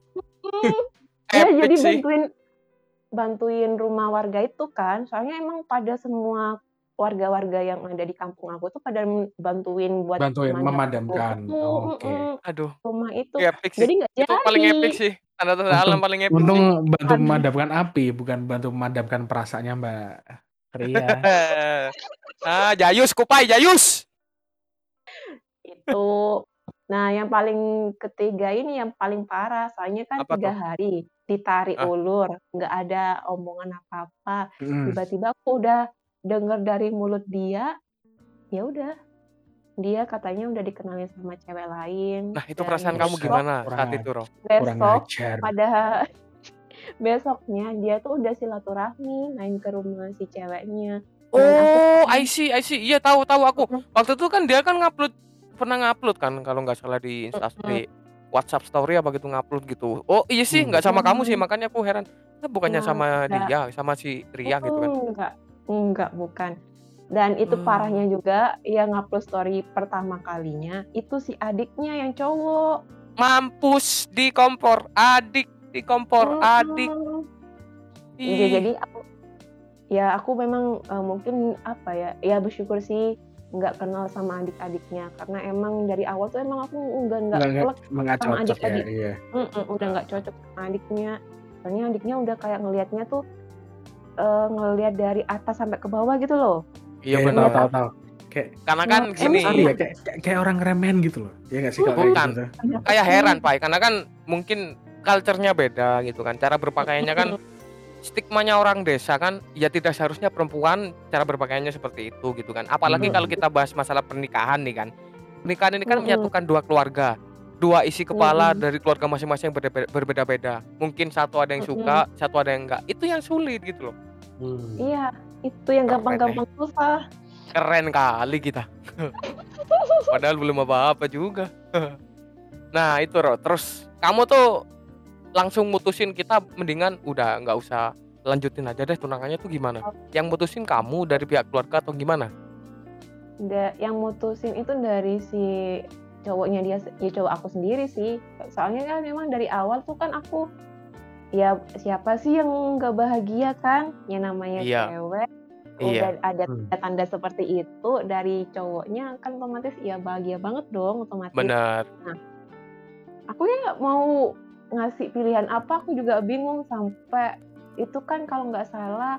<laughs> ya jadi bantuin bantuin rumah warga itu kan soalnya emang pada semua warga-warga yang ada di kampung aku tuh pada bantuin buat Bantuin memadam- memadamkan. Oh, Oke. mm, Aduh, rumah itu itu epic sih. jadi nggak jadi Itu paling epic sih. Tanda-tanda Untung- alam paling epic Untung sih. bantu memadamkan api, bukan bantu memadamkan perasaannya Mbak Ria. <laughs> ah, Jayus, Kupai, Jayus. itu nah yang paling ketiga ini yang paling parah soalnya kan Apa tiga tuh? hari ditarik Ah. ulur nggak ada omongan apa-apa tiba-tiba aku udah denger dari mulut dia ya udah dia katanya udah dikenalin sama cewek lain Nah, itu perasaan kamu besok- gimana Kurang saat itu, Roh? Kurang besok pada <laughs> besoknya dia tuh udah silaturahmi main ke rumah si ceweknya Oh, aku- I see, I see. Iya, tahu tahu aku. Waktu itu kan dia kan ngupload pernah ngupload kan kalau nggak salah di Instastory WhatsApp story apa gitu ngupload gitu. Oh, iya sih, Hmm. nggak sama kamu sih, Hmm. makanya aku heran. Nah, bukannya Nah, sama enggak. dia, sama si Ria gitu kan. Enggak, enggak bukan. Dan itu Hmm. parahnya juga yang ngupload story pertama kalinya itu si adiknya yang cowok. Mampus di kompor, adik di kompor, adik. Mm-mm. Ih, Iya, jadi aku ya aku memang eh, mungkin apa ya ya bersyukur sih nggak kenal sama adik-adiknya karena emang dari awal tuh emang aku nggak nggak klek sama cocok ya. adik-adik. Iya. Mm-mm, udah nggak cocok sama adiknya soalnya adiknya udah kayak ngelihatnya tuh eh, ngelihat dari atas sampai ke bawah gitu loh Iya Kayak benar. tahu tahu tahu. Kayak Karena kan Emang gini, sorry ya, kayak, kayak, kayak orang remen gitu loh. Ya nggak sih kalau kayak Bukan. gitu tuh. kayak heran, Pak, karena kan mungkin culture-nya beda gitu kan. Cara berpakaiannya kan stigmanya orang desa kan ya tidak seharusnya perempuan cara berpakaiannya seperti itu gitu kan. Apalagi Hmm. kalau kita bahas masalah pernikahan nih kan. Pernikahan ini kan menyatukan dua keluarga. Dua isi kepala Mm-mm. dari keluarga masing-masing yang berbeda- berbeda-beda. Mungkin satu ada yang suka, satu ada yang enggak. Itu yang sulit gitu loh. Hmm. iya itu yang gampang-gampang susah Keren kali kita. <laughs> Padahal belum apa-apa juga. <laughs> nah, itu Ro. Terus kamu tuh langsung mutusin kita mendingan udah nggak usah lanjutin aja deh tunangannya tuh gimana? Yang mutusin kamu dari pihak keluarga atau gimana? Da- yang mutusin itu dari si cowoknya dia ya cowok aku sendiri sih soalnya kan memang dari awal tuh kan aku ya siapa sih yang nggak bahagia kan ya namanya Iya. cewek Iya. udah ada Hmm. tanda seperti itu dari cowoknya kan otomatis ya bahagia banget dong otomatis Benar. aku ya nggak mau ngasih pilihan apa aku juga bingung sampai itu kan kalau nggak salah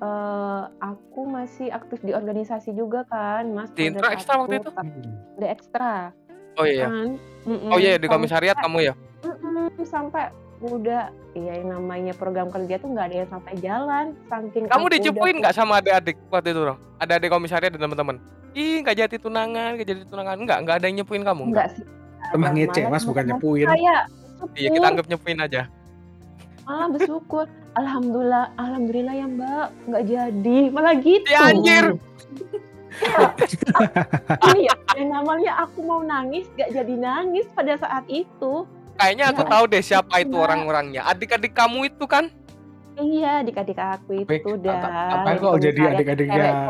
eh, aku masih aktif di organisasi juga kan mas Di Intra Ekstra waktu itu? Hmm. di ekstra Oh iya. kan Mm-mm. Oh iya di Sampai- komisariat kamu ya? Mm-mm, sampai udah ya yang namanya program kerja tuh nggak ada yang sampai jalan saking Kamu dicepuin udah- nggak sama adik-adik waktu itu, Ro? Ada adik komisariat dan teman-teman. Ih, nggak jadi tunangan, nggak jadi tunangan. Enggak, nggak ada yang nyepuin kamu. enggak sih Emang ngece mas bukan nyepuin. Iya, kita anggap nyepuin aja. malah bersyukur alhamdulillah alhamdulillah ya mbak nggak jadi malah gitu Ya, anjir. <laughs> iya yang namanya aku mau nangis gak jadi nangis pada saat itu Kayaknya aku Ya, tahu deh siapa itu orang-orangnya. Adik-adik kamu itu kan? Iya, adik-adik aku itu dan lagi kalau jadi adik-adiknya.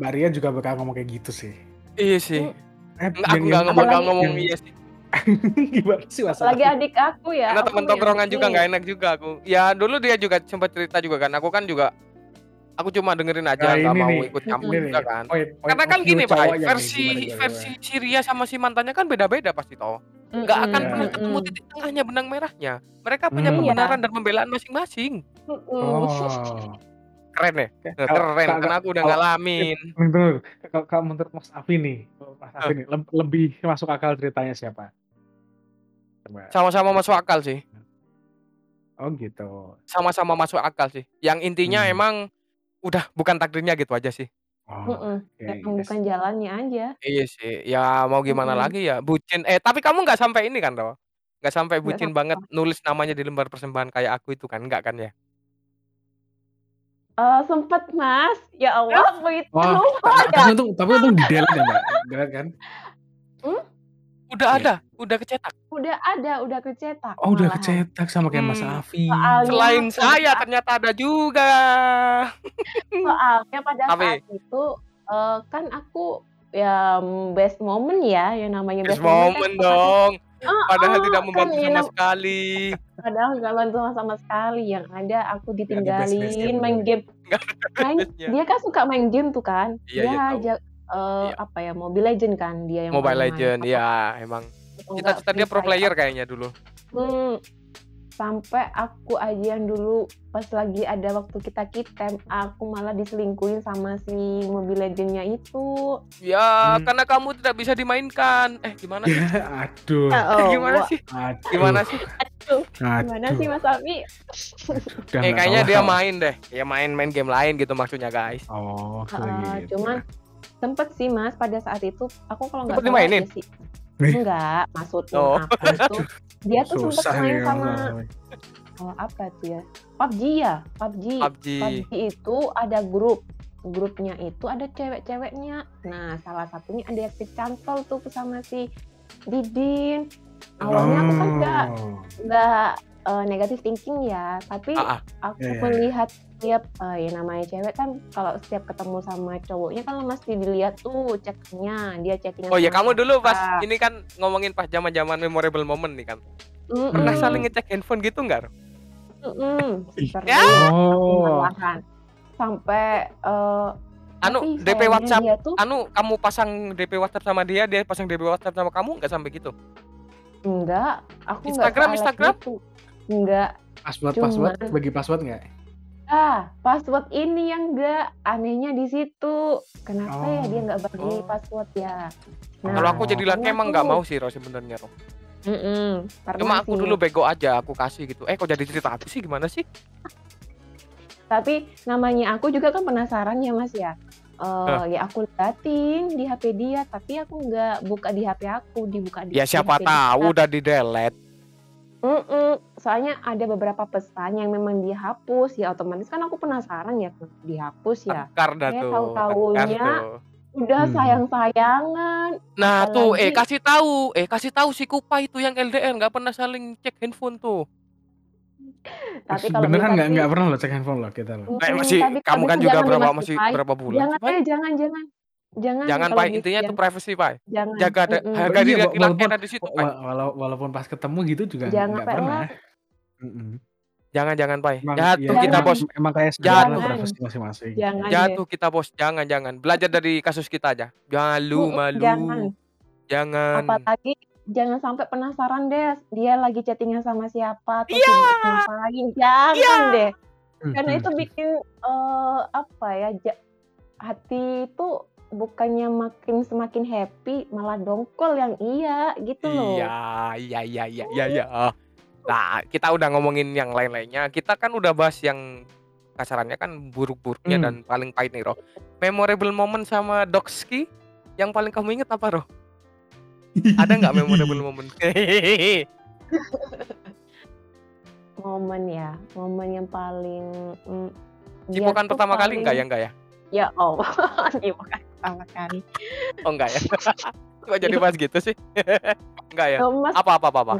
Mbak Ria juga bakal ngomong kayak gitu sih. Iya sih. Eh, Enggak, aku nggak ngomong nggak ngomong iya sih. <laughs> gimana sih masalah? Lagi adik aku ya. Karena teman yang tongkrongan juga nggak enak juga aku. Ya dulu dia juga sempat cerita juga kan. Aku kan juga aku cuma dengerin aja Nah, nggak ini mau nih, ikut campur Ini juga nih, kan. point- point Karena kan gini Pak, nih, versi gimana, gimana, versi si Ria sama si mantannya kan beda-beda pasti toh. Nggak akan Mm-mm, pernah ketemu titik tengahnya benang merahnya. Mereka punya Hmm. pembenaran dan pembelaan masing-masing. Oh. Keren ya? Keren, kalau- karena aku udah kalau- ngalamin. Kalau, menurut Mas Afi nih, Mas Afi Eh. nih, leb- lebih masuk akal ceritanya siapa? Sama-sama masuk akal sih. Oh gitu. Sama-sama masuk akal sih. Yang intinya Hmm. emang udah bukan takdirnya gitu aja sih. Oh, oke, Emang yes. bukan jalannya aja. Iya sih. Ya mau gimana Mm-mm. lagi ya. Bucin. Eh tapi kamu nggak sampai ini kan toh? Nggak sampai Nggak bucin sampai banget nulis namanya di lembar persembahan kayak aku itu kan? Enggak kan ya? Eh sempet mas, ya Allah aku itu Wah, lupa ta- ya. tapi untung tapi untung di delete ya, Mbak. Delete kan? Udah Iya. ada, udah kecetak. Udah ada, udah kecetak. Oh, udah kecetak sama kayak Mas Hmm. Afi. Soalnya Selain saya ternyata ada juga. <laughs> soalnya pada Tapi- saat itu eh, kan aku ya mm, best moment ya, yang namanya Best best, moment, moment kan dong. Ah, Padahal ah, tidak kan membantu yang sama sekali. padahal nggak bantu sama, sama sekali yang ada aku ditinggalin main game main dia kan suka main game tuh kan Iya, dia iya, tahu. Aja eh, Iya. apa ya Mobile Legend kan dia yang Mobile main. Legend, ya emang. atau Cita-cita enggak dia pro player kayaknya dulu. Hmm, sampai aku aja yang dulu pas lagi ada waktu kita kitem aku malah diselingkuhin sama si Mobile Legendnya itu Ya, Hmm. karena kamu tidak bisa dimainkan. Eh, gimana sih? <laughs> Ya, aduh. oh, gimana sih? Aduh. Gimana sih? aduh, gimana Aduh. sih Mas Abi Eh, kayaknya dia main deh. Ya main-main game lain gitu maksudnya, guys. Oh, Heeh, gitu. cuman sempet sih Mas pada saat itu aku kalau nggak salah dimainin? ya sih enggak maksudnya Oh. apa tuh dia tuh sempet main nih sama oh, apa tuh ya PUBG ya PUBG PUBG. PUBG itu ada grup grupnya itu ada cewek-ceweknya nah salah satunya ada yang kecantol tuh sama si Didin awalnya aku kan nggak Oh. nggak eh, negatif thinking ya tapi Ah, ah. aku Iya, iya. melihat tiap eh, ya namanya cewek kan kalau setiap ketemu sama cowoknya kan mesti dilihat tuh chatnya dia chattingan Oh ya, kamu dulu pas ini kan ngomongin pas zaman-zaman memorable moment nih kan. Mm-mm, Pernah saling ngecek handphone gitu enggak? mm-mm, Ih. sering Oh. sampai eh, Anu tapi DP WhatsApp, tuh anu kamu pasang DP WhatsApp sama dia, dia pasang DP WhatsApp sama kamu enggak sampai gitu? enggak aku enggak Instagram, Instagram? itu. enggak Password, Cuman- password, bagi password nggak? Ah password ini yang enggak anehnya di situ kenapa ya dia enggak bagi Oh. password ya Nah, Kalau aku jadi laki emang nggak mau sih Ro sebenarnya Ro. Mm-mm, pernah Cuma aku sih. dulu bego aja, aku kasih gitu. Eh kok jadi cerita aku sih gimana sih? tapi namanya aku juga kan penasaran ya mas ya Eh, ya aku liatin di HP dia tapi aku nggak buka di HP aku dibuka di Ya di siapa HP tahu dia. udah di delete. Mm-mm, soalnya ada beberapa pesan yang memang dihapus ya otomatis kan aku penasaran ya dihapus ya dah Saya tuh. tahu-taunya udah Hmm. sayang-sayangan Nah tuh, eh apalagi- kasih tahu, eh kasih tahu si Kupa itu yang LDR nggak pernah saling cek handphone tuh. <laughs> tapi kalau Beneran nggak nggak pernah lo cek handphone lo kita lo. Eh, masih tapi kamu kan juga berapa masih berapa bulan? jangan eh jangan jangan jangan Jangan Pak, gitu, intinya tuh jangan. privacy Pak. jangan Jaga ada Mm-mm. harga Iya, diri laki-laki ada di situ Pak. Wa- Walau walaupun pas ketemu gitu juga Jangan nggak pernah. Jangan jangan Pak. Emang, Jatuh iya, kita Jangan. bos. Emang kayak Jatuh. privasi masing-masing. jangan. Jatuh kita bos. Jangan jangan. Belajar dari kasus kita aja. Malu malu. jangan Jangan. apalagi jangan sampai penasaran deh dia lagi chattingan sama siapa atau Iya. sibuk ngapain jangan deh karena itu bikin eh, apa ya hati itu bukannya makin semakin happy malah dongkol yang iya gitu loh Iya, iya, iya, iya, iya, iya. Nah, kita udah ngomongin yang lain-lainnya. Kita kan udah bahas yang kasarannya kan buruk-buruknya Hmm. dan paling pahit nih, Roh. Memorable moment sama Dokski yang paling kamu inget apa, Roh? Ada nggak memorable <laughs> moment? <laughs> momen ya momen yang paling mm, Cipokan pertama kali paling- enggak ya, enggak ya? ya Allah <laughs> cipokan pertama kali Oh, enggak ya? <laughs> Kok jadi bahas gitu sih? <laughs> enggak ya? Mas Apa apa apa apa?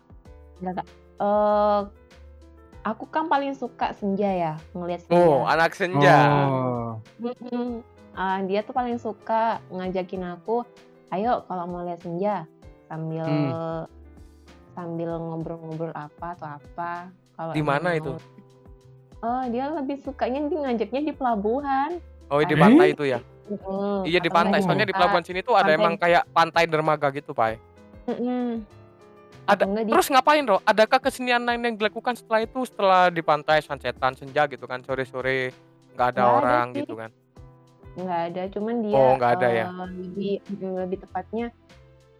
Enggak, enggak. Eh, aku kan paling suka senja ya ngelihat senja. Oh, anak senja. Oh. Ah, dia tuh paling suka ngajakin aku, ayo kalau mau lihat senja sambil Hmm. sambil ngobrol-ngobrol apa atau apa. Kalau Di mana itu? Oh, dia lebih sukanya ngajaknya di pelabuhan. Oh, di pantai itu ya. Mm-mm. Iya di pantai. Soalnya di pelabuhan sini tuh ada pantai. emang kayak pantai dermaga gitu, Pak. Mm-mm. Ada di terus ngapain, Ro? Adakah kesenian lain yang dilakukan setelah itu setelah di pantai sunsetan senja gitu kan sore-sore nggak ada Nggak ada orang sih. gitu kan. nggak ada cuman dia Oh, nggak ada ya? eh, lebih mm, lebih tepatnya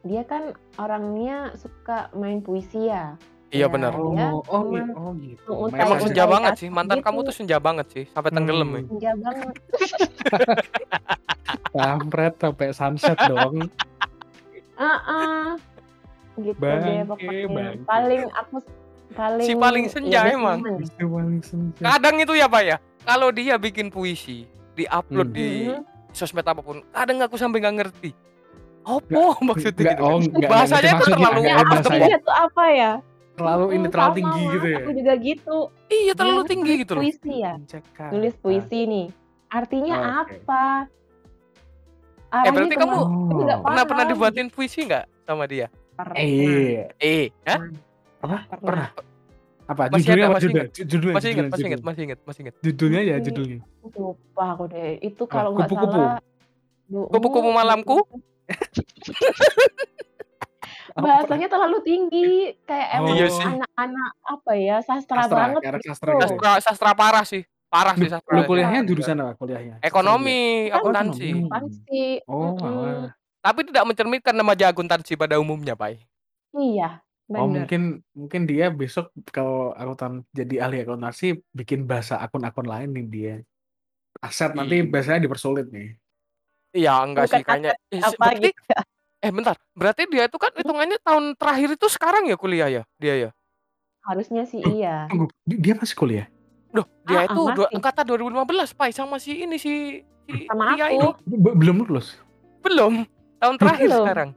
dia kan orangnya suka main puisi ya Iya Ya, benar. Oh, oh, gitu. oh gitu. Emang senja banget sih. Mantan gitu. kamu tuh senja banget sih, sampai tenggelam Hmm. ya. senja banget <laughs> Kampret sampai sunset dong. ah ah. gitu deh Bangke, pokoknya bangke. paling aku paling Si paling senja lebih emang. Itu paling senja. Kadang itu ya, Pak ya. Kalau dia bikin puisi, di-upload Hmm. di Mhm. sosmed apa pun, kadang aku sampai nggak ngerti. Apa maksudnya gitu? oh, kan? nggak- nggak Bahasanya maksudnya, terlalu Ya, apa bahasanya. tuh apa ya Terlalu ini terlalu sama, tinggi gitu ya. aku juga gitu Iya, terlalu tinggi gitu loh. puisi ya nulis puisi nih artinya Oke. Eh, Arahnya berarti kamu Oh. Pernah pernah dibuatin puisi nggak sama dia? Pernah. Eh, Eh, hah? apa? Pernah. Apa? Masih judulnya ada, apa masih judul? Judulnya, Masih ingat, judulnya, masih ingat, masih ingat, masih ingat. Judulnya ya, judulnya. lupa aku deh itu kalau nggak kupu-kupu. salah Kupu-kupu malamku? <laughs> bahasanya terlalu tinggi kayak Oh. emang Iya anak-anak apa ya sastra, Sastra, banget gitu. sastra gitu ya? Sastra, sastra parah sih. Parah sih sastra. Lu kuliahnya jurusan apa kuliahnya? Ekonomi, akuntansi. Pasti. Oh, malah. Tapi tidak mencerminkan remaja akuntansi pada umumnya, Pak. iya Oh, benar mungkin mungkin dia besok kalau akuntan jadi ahli akuntansi bikin bahasa akun-akun lain nih dia. Aset nanti biasanya dipersulit nih. Iya, enggak Bukan sih kayaknya. Eh, apa berarti, gitu eh bentar, berarti dia itu kan hitungannya tahun terakhir itu sekarang ya kuliah ya, dia ya. harusnya sih iya Tunggu, dia masih kuliah? Duh, dia Ah, itu ah, dua, masih. angkatan 2015, Pak, sama si ini si si sama Ria aku ini. Be- belum lulus. Belum. Tahun terakhir Belum. sekarang.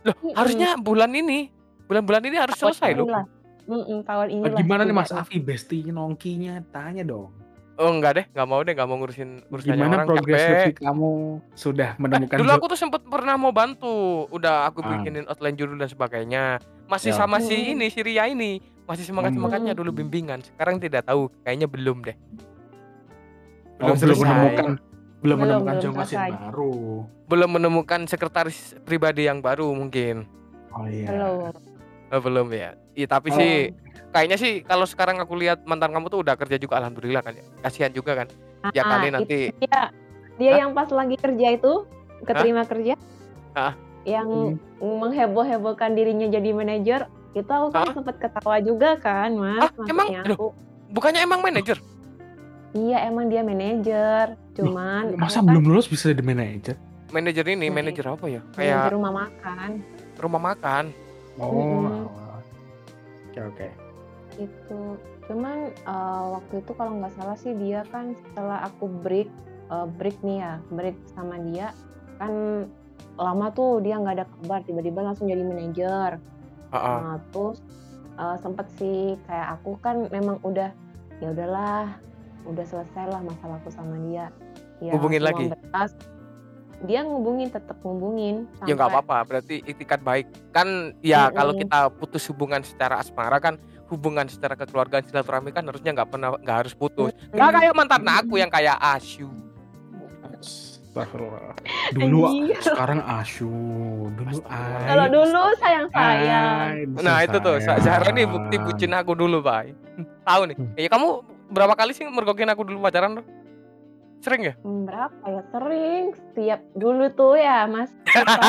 Loh, Mm-mm. harusnya bulan ini. Bulan-bulan ini harus Tahun selesai loh. inilah. Mm-mm, tahun ini Eh, Gimana nih Mas Afi bestie nongkinya? Tanya dong. Oh enggak deh, enggak mau deh, enggak mau ngurusin urusannya Gimana orang progres kamu sudah menemukan Dulu jo- aku tuh sempet pernah mau bantu, udah aku Ah. bikinin outline judul dan sebagainya. Masih Ya. sama si ini, si Ria ini, masih semangat semangatnya Hmm. dulu bimbingan. Sekarang tidak tahu, kayaknya belum deh. Oh, belum selesai. menemukan belum Belum, menemukan belum selesai. baru. Belum menemukan sekretaris pribadi yang baru mungkin. Oh iya. belum Oh, belum ya. Iya tapi Oh. sih kayaknya sih kalau sekarang aku lihat mantan kamu tuh udah kerja juga alhamdulillah kan ya. Kasihan juga kan. Ya Ah, kali itu nanti dia dia Hah? yang pas lagi kerja itu keterima kerja Hah? yang mengheboh-hebohkan dirinya jadi manajer itu aku kan sempat ketawa juga kan mas Ah, emang? aku bukannya emang manajer? iya emang dia manajer cuman Masa aku kan belum lulus bisa jadi manajer? Manajer ini, manajer apa ya? Kayak rumah makan rumah makan. Oh. Alah. Oke oke. itu cuman eh, waktu itu kalau nggak salah sih dia kan setelah aku break eh, break nih ya break sama dia kan lama tuh dia nggak ada kabar tiba-tiba langsung jadi manajer Heeh. Nah, terus eh, sempet sih kayak aku kan memang udah ya udahlah udah selesai lah masalahku sama dia ya Hubungin lagi? berkas dia ngubungin tetap ngubungin Ya nggak sampai- apa-apa, berarti itikat baik. Kan ya Mm-mm. kalau kita putus hubungan secara asmara kan hubungan secara kekeluargaan silaturahmi kan harusnya nggak pernah nggak harus putus. Nggak kayak mantan aku yang kayak asu. Astagfirullah. Dulu Anjir. sekarang asu. Dulu ai. kalau dulu sayang sayang Ai, Nah itu tuh. Zahra nih bukti bucin aku dulu, Pak. Tahu nih. Hmm. Ya kamu berapa kali sih mergokin aku dulu pacaran tuh? Sering ya? Hmm, berapa ya sering setiap dulu tuh ya mas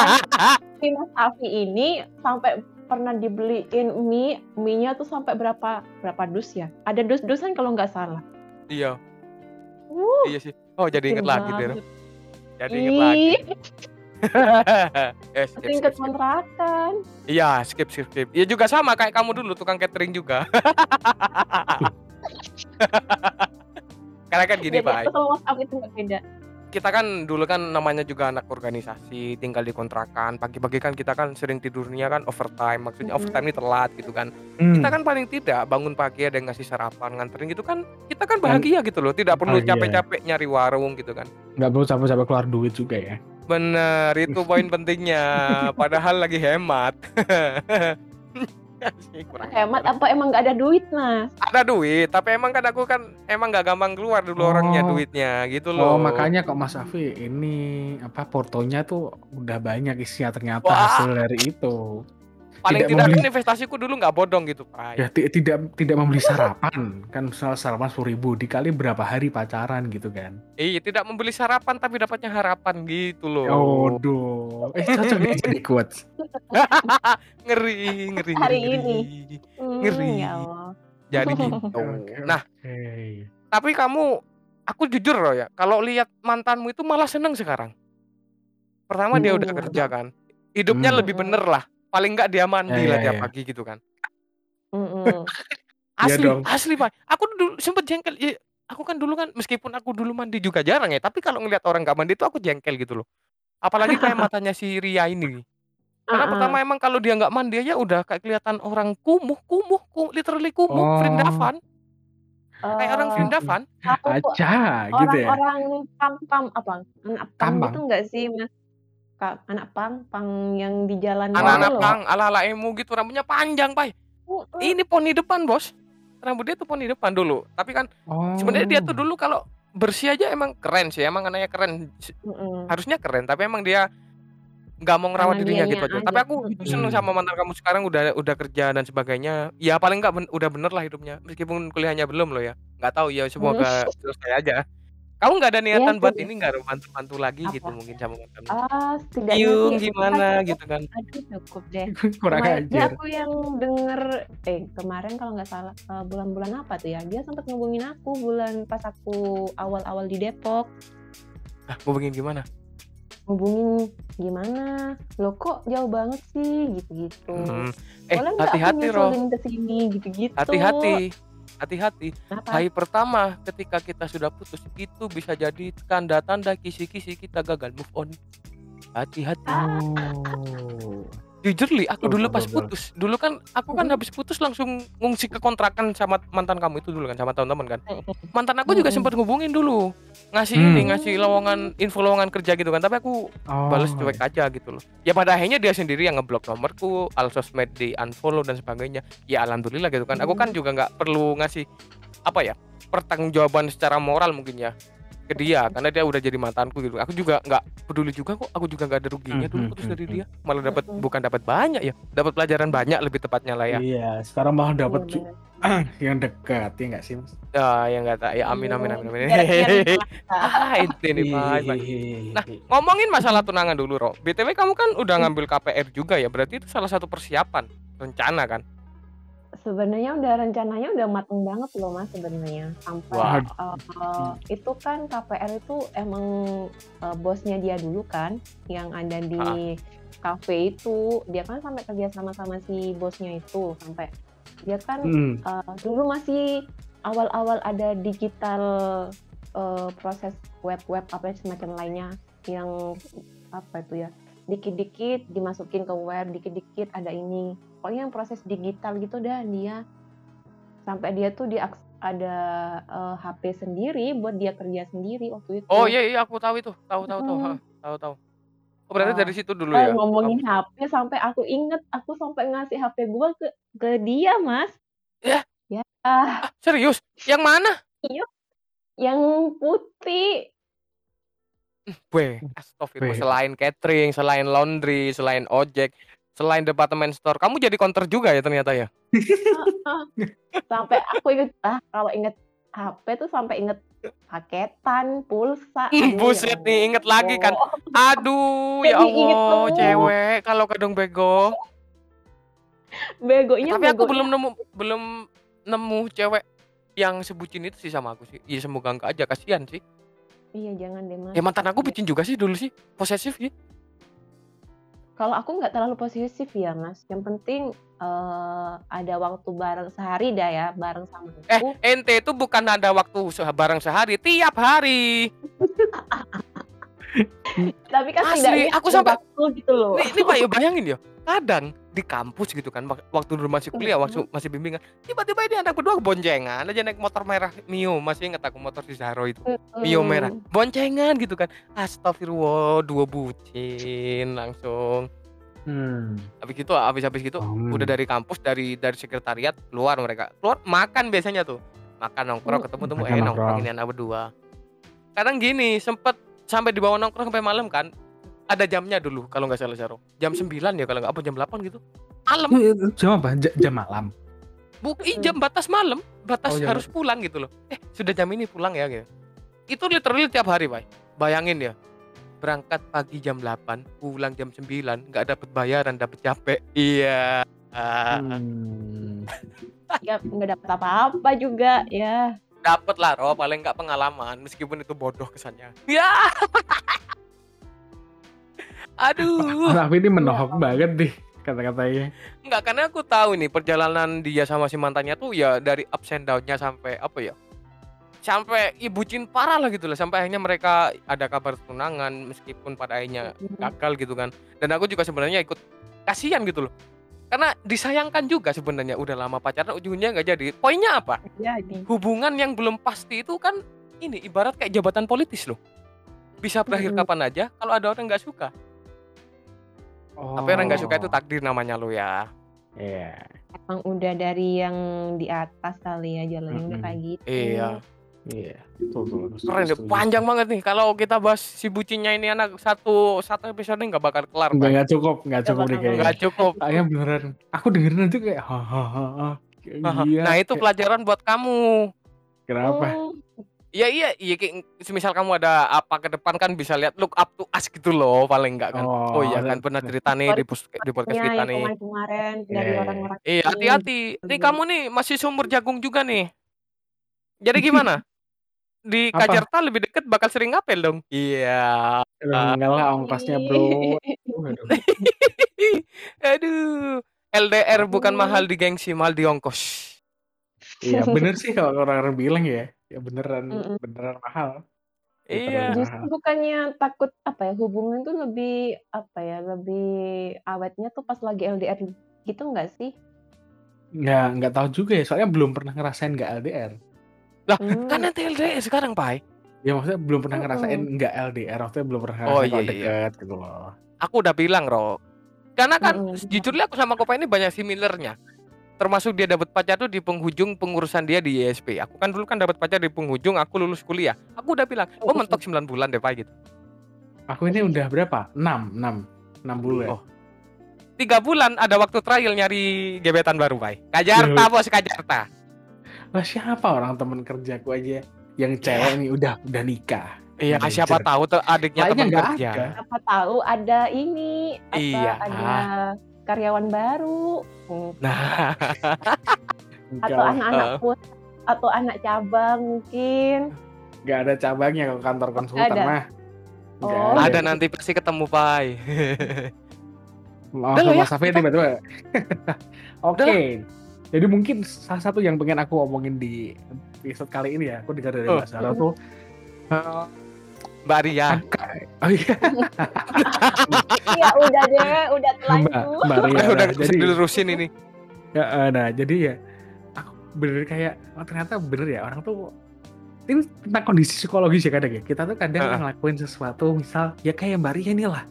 <laughs> si mas Afi ini sampai pernah dibeliin mie mie nya tuh sampai berapa berapa dus ya ada dus dusan kalau nggak salah Iya, uh, iya sih. Oh jadi inget lagi deh. Jadi inget lagi. <laughs> Eh, skip, skip, kontrakan Iya, skip, skip, skip. Ya juga sama kayak kamu dulu tukang catering juga. <laughs> Karena kan gini, Pak. sama mas Afi itu nggak beda kita kan dulu kan namanya juga anak organisasi, tinggal di kontrakan. Pagi-pagi kan kita kan sering tidurnya kan overtime, maksudnya Mhm. overtime ini telat gitu kan. Hmm. Kita kan paling tidak bangun pagi ada yang ngasih sarapan, nganterin gitu kan. Kita kan bahagia gitu loh, tidak perlu capek-capek nyari warung gitu kan. nggak perlu capek-capek keluar duit juga ya. Bener, itu poin pentingnya. <laughs> Padahal lagi hemat. <laughs> Kurang Hemat apa emang nggak ada duit mas? Ada duit, tapi emang kan aku kan emang nggak gampang keluar dulu Oh. orangnya duitnya gitu Oh loh. makanya kok Mas Afi ini apa portonya tuh udah banyak isinya ternyata Wah. hasil dari itu. Paling tidak tidak membeli- kan investasiku dulu nggak bodong gitu, Pak. Ya ti- tidak tidak membeli sarapan kan misal sarapan sepuluh ribu dikali berapa hari pacaran gitu kan. Iya, tidak membeli sarapan tapi dapatnya harapan gitu loh. Oh duh, eh cocok nih jadi quotes. <laughs> Ngeri, ngeri, Hari ngeri, ini. ngeri. Hmm, Ngeri. ya Allah. Jadi gitu. <laughs> Nah, oke. tapi kamu aku jujur loh ya, kalau lihat mantanmu itu malah seneng sekarang. Pertama dia udah Hmm. kerja kan. Hidupnya Hmm. lebih bener lah. Paling nggak dia mandi Ya, lah ya, tiap ya. pagi gitu kan. <laughs> Iya Asli, dong. asli Pak. Aku dulu sempet jengkel. Ya, aku kan dulu kan meskipun aku dulu mandi juga jarang ya, tapi kalau ngelihat orang nggak mandi itu aku jengkel gitu loh. Apalagi kayak <laughs> matanya si Ria ini. Karena Ah-ah. pertama emang kalau dia nggak mandi aja udah kayak kelihatan orang kumuh, kumuh, ku- literally kumuh, Oh. Vrindavan, kayak orang Eh, Vrindavan. tahu kok Aja gitu ya. orang-orang pam pam apa Kambang. itu enggak sih mas Ka- anak pang pang yang di jalan Anak-anak loh. pang, ala-ala emu gitu, rambutnya panjang, Pak. Mm-mm. Ini poni depan, Bos. Rambut dia tuh poni depan dulu. Tapi kan Oh. sebenarnya dia tuh dulu kalau bersih aja emang keren sih, emang anaknya keren. Mm-mm. Harusnya keren, tapi emang dia nggak mau ngerawat Karena dirinya gitu aja. aja. Tapi aku Mm-mm. seneng sama mantan kamu sekarang udah udah kerja dan sebagainya. Ya paling nggak ben- udah bener lah hidupnya. Meskipun kuliahnya belum loh ya. Nggak tahu ya semoga selesai aja. Kamu nggak ada niatan Iya buat ini nggak bantu-bantu lagi Apa? gitu mungkin sama mantan. ah setidaknya Yung sih gimana kan gitu kan. aduh cukup deh <laughs> kurang kemarin ajar. aku yang denger eh kemarin kalau nggak salah eh, bulan-bulan apa tuh ya dia sempat ngubungin aku bulan pas aku awal-awal di Depok Ah, hubungin gimana? ngubungin gimana lo kok jauh banget sih gitu-gitu Hmm. Eh, hati-hati, Roh. nyusulin ke sini gitu-gitu Hati-hati. Hati-hati. Kenapa? Hari pertama ketika kita sudah putus itu bisa jadi tanda-tanda kisi-kisi kita gagal move on. Hati-hati. Oh. Jujur li, aku dulu pas putus, dulu kan aku kan habis putus langsung ngungsi ke kontrakan sama mantan kamu itu dulu kan sama teman-teman kan. Mantan aku juga Mm-mm. sempat ngubungin dulu, ngasih Hmm. ini, ngasih lowongan info lowongan kerja gitu kan. Tapi aku Oh. balas cuek aja gitu loh. Ya pada akhirnya dia sendiri yang ngeblok nomorku, al sosmed di unfollow dan sebagainya. Ya alhamdulillah gitu kan. Aku kan juga nggak perlu ngasih apa ya pertanggungjawaban secara moral mungkin ya ke dia karena dia udah jadi mantanku gitu. Aku juga nggak peduli juga kok. Aku juga nggak ada ruginya Hmm, dulu putus dari hmm. dia. Malah dapat Hmm. bukan dapat banyak ya, dapat pelajaran banyak lebih tepatnya lah ya. Iya, sekarang malah dapat Iya, <clears throat> yang dekat ya nggak sih Mas? Ya, ya nggak tak. Ya amin amin amin amin. Biar Hehehe. merasa. ah, itu nih. Iya. Nah, ngomongin masalah tunangan dulu, Ro. BTW kamu kan udah ngambil KPR juga ya, berarti itu salah satu persiapan, rencana kan? Sebenarnya udah rencananya udah mateng banget loh mas sebenarnya. Sampai Wah. uh, itu kan KPR itu emang uh, bosnya dia dulu kan yang ada di kafe itu. Dia kan sampai kerja sama sama si bosnya itu sampai. Dia kan Hmm. uh, dulu masih awal-awal ada digital uh, proses web-web apa semacam lainnya yang apa itu ya dikit-dikit dimasukin ke web dikit-dikit ada ini pokoknya yang proses digital gitu dah dia sampai dia tuh dia ada uh, HP sendiri buat dia kerja sendiri waktu itu Oh iya iya aku tahu itu, tahu tahu tahu, ha, tahu tahu. Oh berarti Ah. dari situ dulu Eh, ya? ngomongin Kamu- HP sampai aku inget aku sampai ngasih HP gua ke ke dia mas Ya? ya ah, Ah, serius? Yang mana? yang putih Weh, astagfirullah. Weh. Selain catering, selain laundry, selain ojek, selain departemen store, kamu jadi counter juga ya ternyata ya? <laughs> sampai aku inget ah kalau inget HP tuh sampai inget paketan pulsa aduh, buset ya nih, inget lagi kan. Aduh, <laughs> ya Allah, cewek kalau kadang bego. begonya Tapi aku belum nemu belum nemu cewek yang sebucin itu sih sama aku sih. Iya semoga enggak aja kasihan sih. iya jangan deh mas Ya mantan aku bucin juga sih dulu sih, posesif sih. Kalau aku nggak terlalu posesif ya mas yang penting eh, ada waktu bareng sehari dah ya bareng sama Eh, aku ente itu bukan ada waktu bareng sehari, tiap hari. <laughs> Tapi kan Asli, setidaknya aku sampai- gitu loh. Ini, ini Pak, ya <laughs> bayangin ya. Kadang di kampus gitu kan, wak- waktu dulu masih kuliah, waktu masih bimbingan, tiba-tiba ini anak berdua boncengan aja naik motor merah Mio, masih ingat aku motor si Zaro itu. Mio merah, boncengan gitu kan. Astagfirullah, dua bucin langsung. Hmm. Habis gitu, habis habis gitu, Hmm. udah dari kampus, dari dari sekretariat keluar mereka. Keluar makan biasanya tuh. Makan nongkrong ketemu temu eh nongkrong nongkrong. ini anak berdua. Kadang gini, sempet sampai di bawah nongkrong sampai malam kan. Ada jamnya dulu kalau nggak salah Zaro. Jam 9 ya kalau nggak apa jam 8 gitu. Malam. Eh, eh, Jam apa? Ja- Jam malam. Bu, ih, jam batas malam, batas Oh, jam- harus pulang gitu loh. Eh, sudah jam ini pulang ya gitu. Itu literally tiap hari, Pak. Bayangin ya. Berangkat pagi jam 8, pulang jam 9, nggak dapat bayaran, dapat capek. Iya. Ah, Hmm. Nggak dapat apa-apa juga ya. Dapat lah, Ro, paling nggak pengalaman meskipun itu bodoh kesannya. Ya. <laughs> Aduh. <laughs> Tapi ini menohok banget deh kata-katanya. Enggak, karena aku tahu nih perjalanan dia sama si mantannya tuh ya dari ups and down-nya sampai apa ya? Sampai ibucin parah lah gitu lah sampai akhirnya mereka ada kabar tunangan meskipun pada akhirnya gagal gitu kan. Dan aku juga sebenarnya ikut kasihan gitu loh. Karena disayangkan juga sebenarnya udah lama pacaran ujungnya nggak jadi. Poinnya apa? Jadi. Hubungan yang belum pasti itu kan ini ibarat kayak jabatan politis loh. Bisa berakhir Mm-mm. kapan aja kalau ada orang nggak suka. Oh. Tapi orang nggak suka itu takdir namanya lo ya. Iya. Emang udah dari yang di atas kali ya jalannya udah Mm-mm. kayak gitu. Iya. Iya. Betul, betul. Setuju, Keren deh, panjang banget nih. Kalau kita bahas si bucinnya ini anak satu satu episode nggak bakal kelar. Nggak, nggak cukup, nggak cukup deh kayaknya. Nggak cukup. Soalnya beneran. Aku dengerin nanti kayak hahaha. Iya. nah itu pelajaran buat kamu. kenapa? Hmm, Iya iya iya. kayak Semisal kamu ada apa ke depan kan bisa lihat look up to us gitu loh paling nggak kan. Oh, Oh, iya kan pernah cerita nih di, di podcast ya, kita nih. Iya, dari iya. orang-orang Iya hati-hati. Nih kamu nih masih sumur jagung juga nih. Jadi <laughs> gimana? Di Apa? Kajarta lebih deket bakal sering ngapel dong. Iya. Aduh, enggak lah ongkosnya bro. <laughs> Aduh. LDR bukan mahal di gengsi, mahal di ongkos. Iya bener sih kalau orang-orang bilang ya. Ya beneran Mm-mm. beneran mahal. Iya. Beneran Justru bukannya takut apa ya hubungan tuh lebih apa ya lebih awetnya tuh pas lagi LDR gitu nggak sih? Nggak nggak tahu juga ya. Soalnya belum pernah ngerasain nggak LDR. Lah, Hmm. kan nanti LDR sekarang, Pai. Ya maksudnya belum pernah Mm-mm. ngerasain nggak LDR. Maksudnya belum pernah Oh, ngerasain iya, kalau iya, iya. deket gitu loh. Aku udah bilang, Ro. Karena kan Mm-mm. jujurnya aku sama Kopa ini banyak similarnya. Termasuk dia dapat pacar tuh di penghujung pengurusan dia di ISP. Aku kan dulu kan dapat pacar di penghujung aku lulus kuliah. Aku udah bilang, "Oh, mentok 9 bulan deh, Pai." gitu. Aku ini udah berapa? 6, 6. 6 bulan. Oh. Tiga bulan ada waktu trial nyari gebetan baru, Pai. Kajarta, Bos, Kajarta. Lah siapa orang temen kerjaku aja yang cewek nih udah udah nikah. Iya, Manajer. siapa tahu tuh adiknya teman kerja. ada. Apa tahu ada ini apa Iya. ada karyawan baru Hmm, Nah, <laughs> atau anak-anak Uh. pus atau anak cabang mungkin. nggak ada cabangnya kalau kantor konsultan ada. mah. Oh. ada nanti pasti ketemu, Pai. Mau <laughs> Udah lah ya, Mas Safi tiba-tiba. Oke. Jadi mungkin salah satu yang pengen aku omongin di episode kali ini ya, aku dengar dari Oh. Mbak Sarah tuh eh, Mbak Ria. oh iya, <laughs> Iya udah deh, udah Mbak telanjut. Mbak Ria. Eh, udah jadi dilurusin ini. ya, eh, nah jadi ya aku bener kayak oh, ternyata bener ya orang tuh ini tentang kondisi psikologis ya kadang ya. Kita tuh kadang Heeh. ngelakuin sesuatu misal ya kayak Mbak Ria ini lah.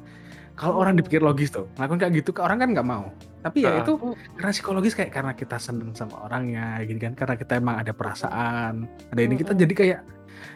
Kalau orang dipikir logis tuh, ngelakuin kayak gitu ke orang kan nggak mau. Tapi ya Heeh. itu karena psikologis kayak karena kita seneng sama orangnya gitu kan karena kita emang ada perasaan ada ini kita jadi kayak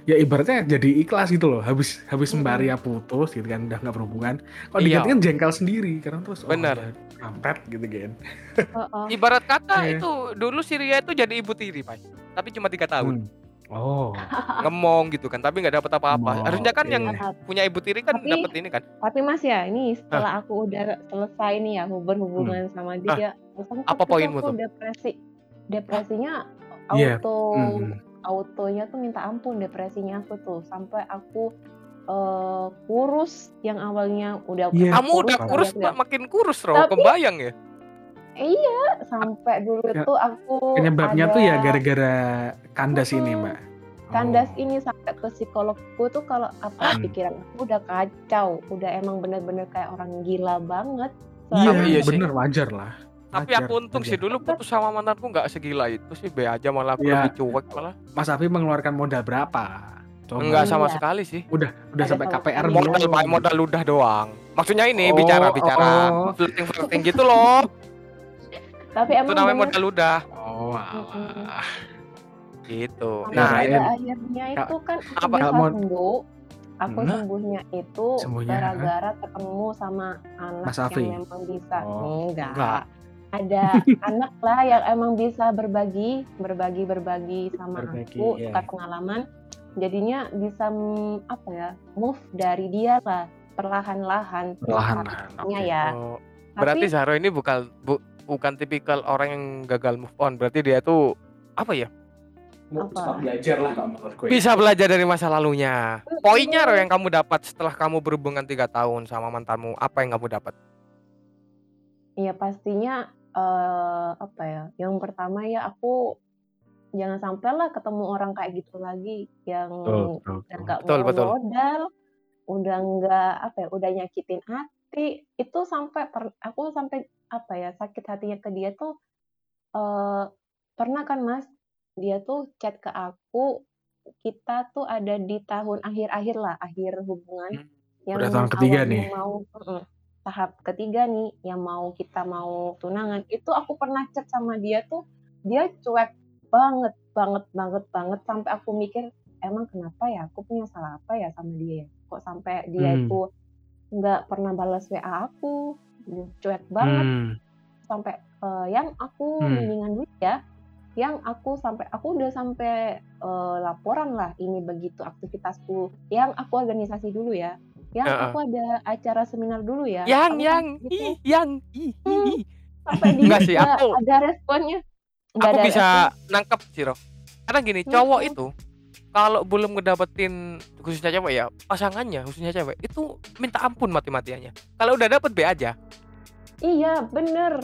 ya ibaratnya jadi ikhlas gitu loh habis habis. Mbak Ria putus gitu kan udah nggak berhubungan kalau Iya. diganti kan jengkel sendiri karena terus oh, Bener. ya, kampret gitu kan Heeh. Ibarat kata Iya. itu dulu si Ria itu jadi ibu tiri, Pai. Tapi cuma tiga tahun. Hmm. Oh <laughs> Ngemong gitu kan, tapi nggak dapat apa-apa. Harusnya kan yang punya ibu tiri kan Tapi- dapat ini kan. Tapi Mas ya, ini setelah aku udah selesai nih ya berhubungan sama dia, aku apa poinmu aku tuh? depresi. Depresinya Iya, auto Hmm. autonya tuh minta ampun depresinya aku tuh sampai aku eh, kurus yang awalnya udah Iya. Kamu udah kurus, Mbak, nggak- makin kurus. Tapi- Kebayang ya? Iya, sampai dulu Ya, tuh aku penyebabnya tuh ya ada- gara-gara kandas ini Mm-mm. mbak kandas Oh. ini sampai ke psikologku tuh kalau apa Hmm. pikiran aku udah kacau, udah emang bener-bener kayak orang gila banget. Iya, iya sih. bener wajar lah. Tapi Wajar, aku untung wajar. sih dulu putus sama mantanku nggak segila itu sih be aja malah aku Iya. lebih cuek malah. Mas Afi mengeluarkan modal berapa? Coba. Enggak sama Iya. sekali sih. Udah udah Ada sampai KPR. Modal modal ludah doang. Maksudnya ini Oh, bicara bicara oh. flirting flirting gitu loh. <laughs> Tapi Itu emang namanya bener modal ludah. Oh, alah. gitu. Nah, ini- akhirnya itu kan aku Apa? Mau- sembuh. Aku Hmm? sembuhnya itu Sembuhnya, gara-gara ketemu sama anak Mas Afi? yang memang bisa. Oh, enggak. enggak. Ada <laughs> anak lah yang emang bisa berbagi, berbagi, berbagi sama Berbagi, aku, iya. tukar pengalaman. Jadinya bisa apa ya, move dari dia lah, perlahan-lahan. Perlahan-lahan, oke. ya. oh, Tapi berarti Zahro ini bukan bu, bukan tipikal orang yang gagal move on. Berarti dia tuh apa ya? Mau Apa? belajar lah gue. Bisa belajar dari masa lalunya. Poinnya Ro yang kamu dapat setelah kamu berhubungan tiga tahun sama mantanmu, apa yang kamu dapat? ya pastinya eh, apa ya? Yang pertama ya aku jangan sampai lah ketemu orang kayak gitu lagi yang nggak Betul, mau betul. modal, udah nggak apa ya, udah nyakitin hati. Itu sampai per- aku sampai apa ya sakit hatinya ke dia tuh eh pernah kan Mas, dia tuh chat ke aku, kita tuh ada di tahun akhir-akhir lah, akhir hubungan yang Udah tahun ketiga nih. mau mm-mm, tahap ketiga nih yang mau kita mau tunangan. Itu aku pernah chat sama dia tuh dia cuek banget banget banget banget sampai aku mikir emang kenapa ya? Aku punya salah apa ya sama dia ya? Kok sampai dia Hmm. itu nggak pernah balas WA aku cuek banget Hmm. sampai eh, yang aku Hmm. mendingan dulu ya yang aku sampai aku udah sampai eh, laporan lah ini begitu aktivitasku yang aku organisasi dulu ya yang Heeh. aku ada acara seminar dulu ya Yang Aku yang gitu. ih, yang ih, Hmm. ih. sampai Enggak sih, aku- ada responnya Nggak Aku ada bisa respon. nangkep sih Ro. Karena gini, cowok Mm-mm. itu kalau belum ngedapetin khususnya cewek ya, pasangannya khususnya cewek itu minta ampun mati-matiannya. Kalau udah dapet B aja. iya bener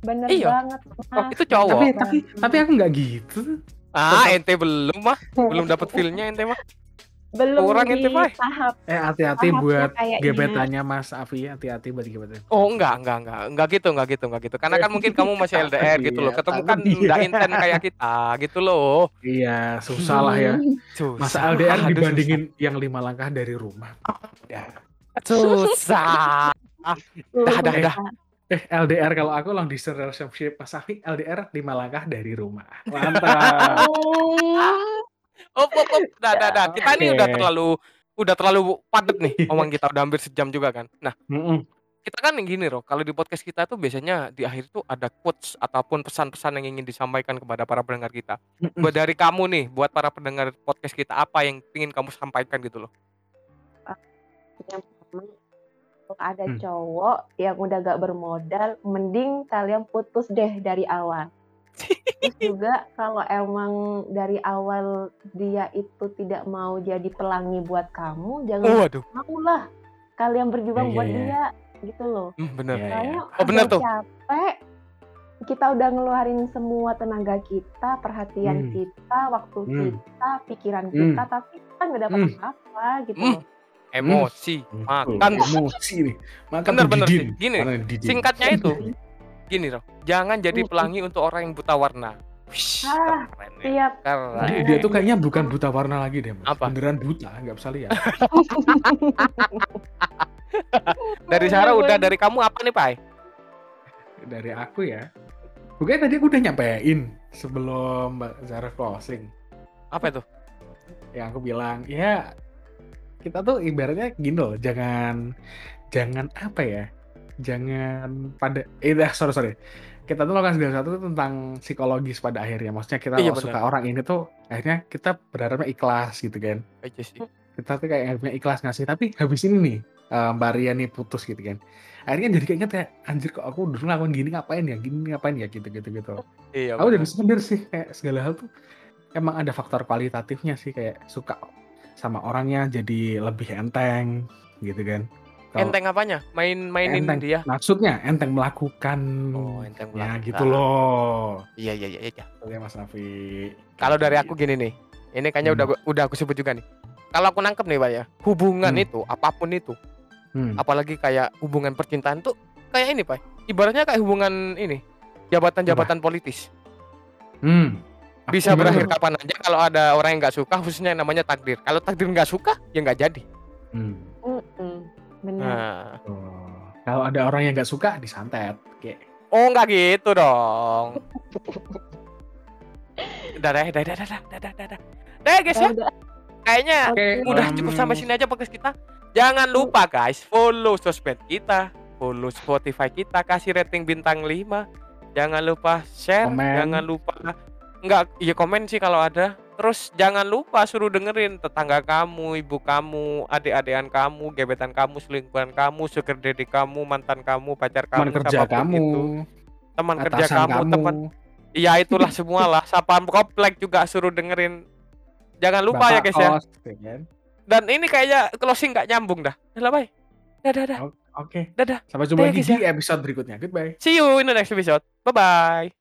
bener Iya. banget Oh, itu cowok. Tapi tapi tapi aku nggak gitu. Ah, ente belum mah, belum dapet feel-nya ente mah. Belum kurang di ente, Pak. tahap Eh hati-hati buat gebetannya Mas Afi, hati-hati buat gebetannya. Oh, enggak, enggak, enggak. Enggak gitu, enggak gitu, enggak gitu. Karena kan mungkin kamu masih LDR gitu loh. Iya, Ketemu kan enggak inten kayak kita gitu loh. Iya, susah lah ya. <laughs> Susah. Masa LDR Aduh, dibandingin yang lima langkah dari rumah. Ya. susah. Dah, dah, dah. Eh LDR kalau aku long distance relationship Mas Afi LDR lima langkah dari rumah. <laughs> Mantap. Oh, oh, oh. Dah, dah, dah. Kita ini udah terlalu udah terlalu padet nih <laughs> omong kita udah hampir sejam juga kan. Nah, kita kan gini loh, kalau di podcast kita tuh biasanya di akhir tuh ada quotes ataupun pesan-pesan yang ingin disampaikan kepada para pendengar kita. Buat dari kamu nih, buat para pendengar podcast kita apa yang ingin kamu sampaikan gitu loh. yang pertama kalau ada Hmm. cowok yang udah gak bermodal mending kalian putus deh dari awal terus juga kalau emang dari awal dia itu tidak mau jadi pelangi buat kamu jangan waduh. mau lah kalian berjuang Iya, buat iya, dia gitu loh Hmm, bener. Iya, Soalnya iya. Oh, bener tuh. capek kita udah ngeluarin semua tenaga kita perhatian Hmm. kita waktu Hmm. kita pikiran Hmm. kita tapi kita nggak dapat Hmm. apa-apa gitu Hmm. loh Emosi, Tuh, makan. emosi nih. Makan Bener, bener sih. Gini. Singkatnya itu, gini loh. Jangan jadi Mm-mm. pelangi untuk orang yang buta warna. Wish, Ah, keren ya. Siap. Keren. Dia, dia tuh kayaknya bukan buta warna lagi deh, Mas. Apa? Beneran buta, nggak bisa lihat. <laughs> Dari Sarah udah dari kamu apa nih, Pai? Dari aku ya. Bukannya tadi aku udah nyampein sebelum Mbak Zara closing. Apa itu? Yang aku bilang, ya kita tuh ibaratnya gini loh, jangan jangan apa ya? Jangan pada eh dah, sorry sorry. Kita tuh lakukan segala sesuatu tentang psikologis pada akhirnya. Maksudnya kita Iya, suka orang ini tuh akhirnya kita berharapnya ikhlas gitu kan. Aja sih. kita tuh kayak punya ikhlas ngasih tapi habis ini nih eh, Mbak Ria nih putus gitu kan akhirnya jadi keinget ya anjir kok aku dulu ngelakuin gini ngapain ya gini ngapain ya gitu gitu gitu Iya. aku udah bener. bisa sadar sih kayak segala hal tuh emang ada faktor kualitatifnya sih kayak suka sama orangnya jadi lebih enteng gitu kan Kalau- Enteng apanya? Main-mainin Enteng. dia. maksudnya enteng melakukan Oh, enteng ya melakukan. gitu loh Iya, iya, iya, iya. Oke Mas Nafi Kalau dari aku gini nih, Ini kayaknya Hmm. udah udah aku sebut juga nih. Kalau aku nangkep nih Pak ya, hubungan Hmm. itu apa pun itu, Hmm. apalagi kayak hubungan percintaan tuh kayak ini Pak. Ibaratnya kayak hubungan ini jabatan-jabatan politis. Hmm. Bisa Gimana berakhir tuh? kapan aja kalau ada orang yang nggak suka, khususnya yang namanya takdir. Kalau takdir nggak suka, ya nggak jadi. Hmm. Benar. Nah. Oh. Kalau ada orang yang nggak suka disantet, kayak. Oh nggak gitu dong. <laughs> dadah, dadah, dadah, dadah, dadah, dadah. dah guys ya. Kayaknya okay. udah um... cukup sampai sini aja podcast kita. Jangan lupa guys, follow sosmed kita, follow Spotify kita, kasih rating bintang 5. Jangan lupa share, Comment. jangan lupa nggak ya komen sih kalau ada. Terus jangan lupa suruh dengerin tetangga kamu, ibu kamu, adik-adikan kamu, gebetan kamu, selingkuhan kamu, sugar daddy kamu, mantan kamu, pacar kamu, teman kerja kamu, itu. teman kerja kamu, kamu, teman Iya itulah semua lah. Sapaan komplek juga suruh dengerin. Jangan lupa ya bapak guys ya. ya kan? Dan ini kayaknya closing nggak nyambung dah. Dah lah, bye. Dah, dah, dah. Oke. Dah, dah. Sampai jumpa di episode berikutnya. Goodbye. See you in the next episode. Bye bye.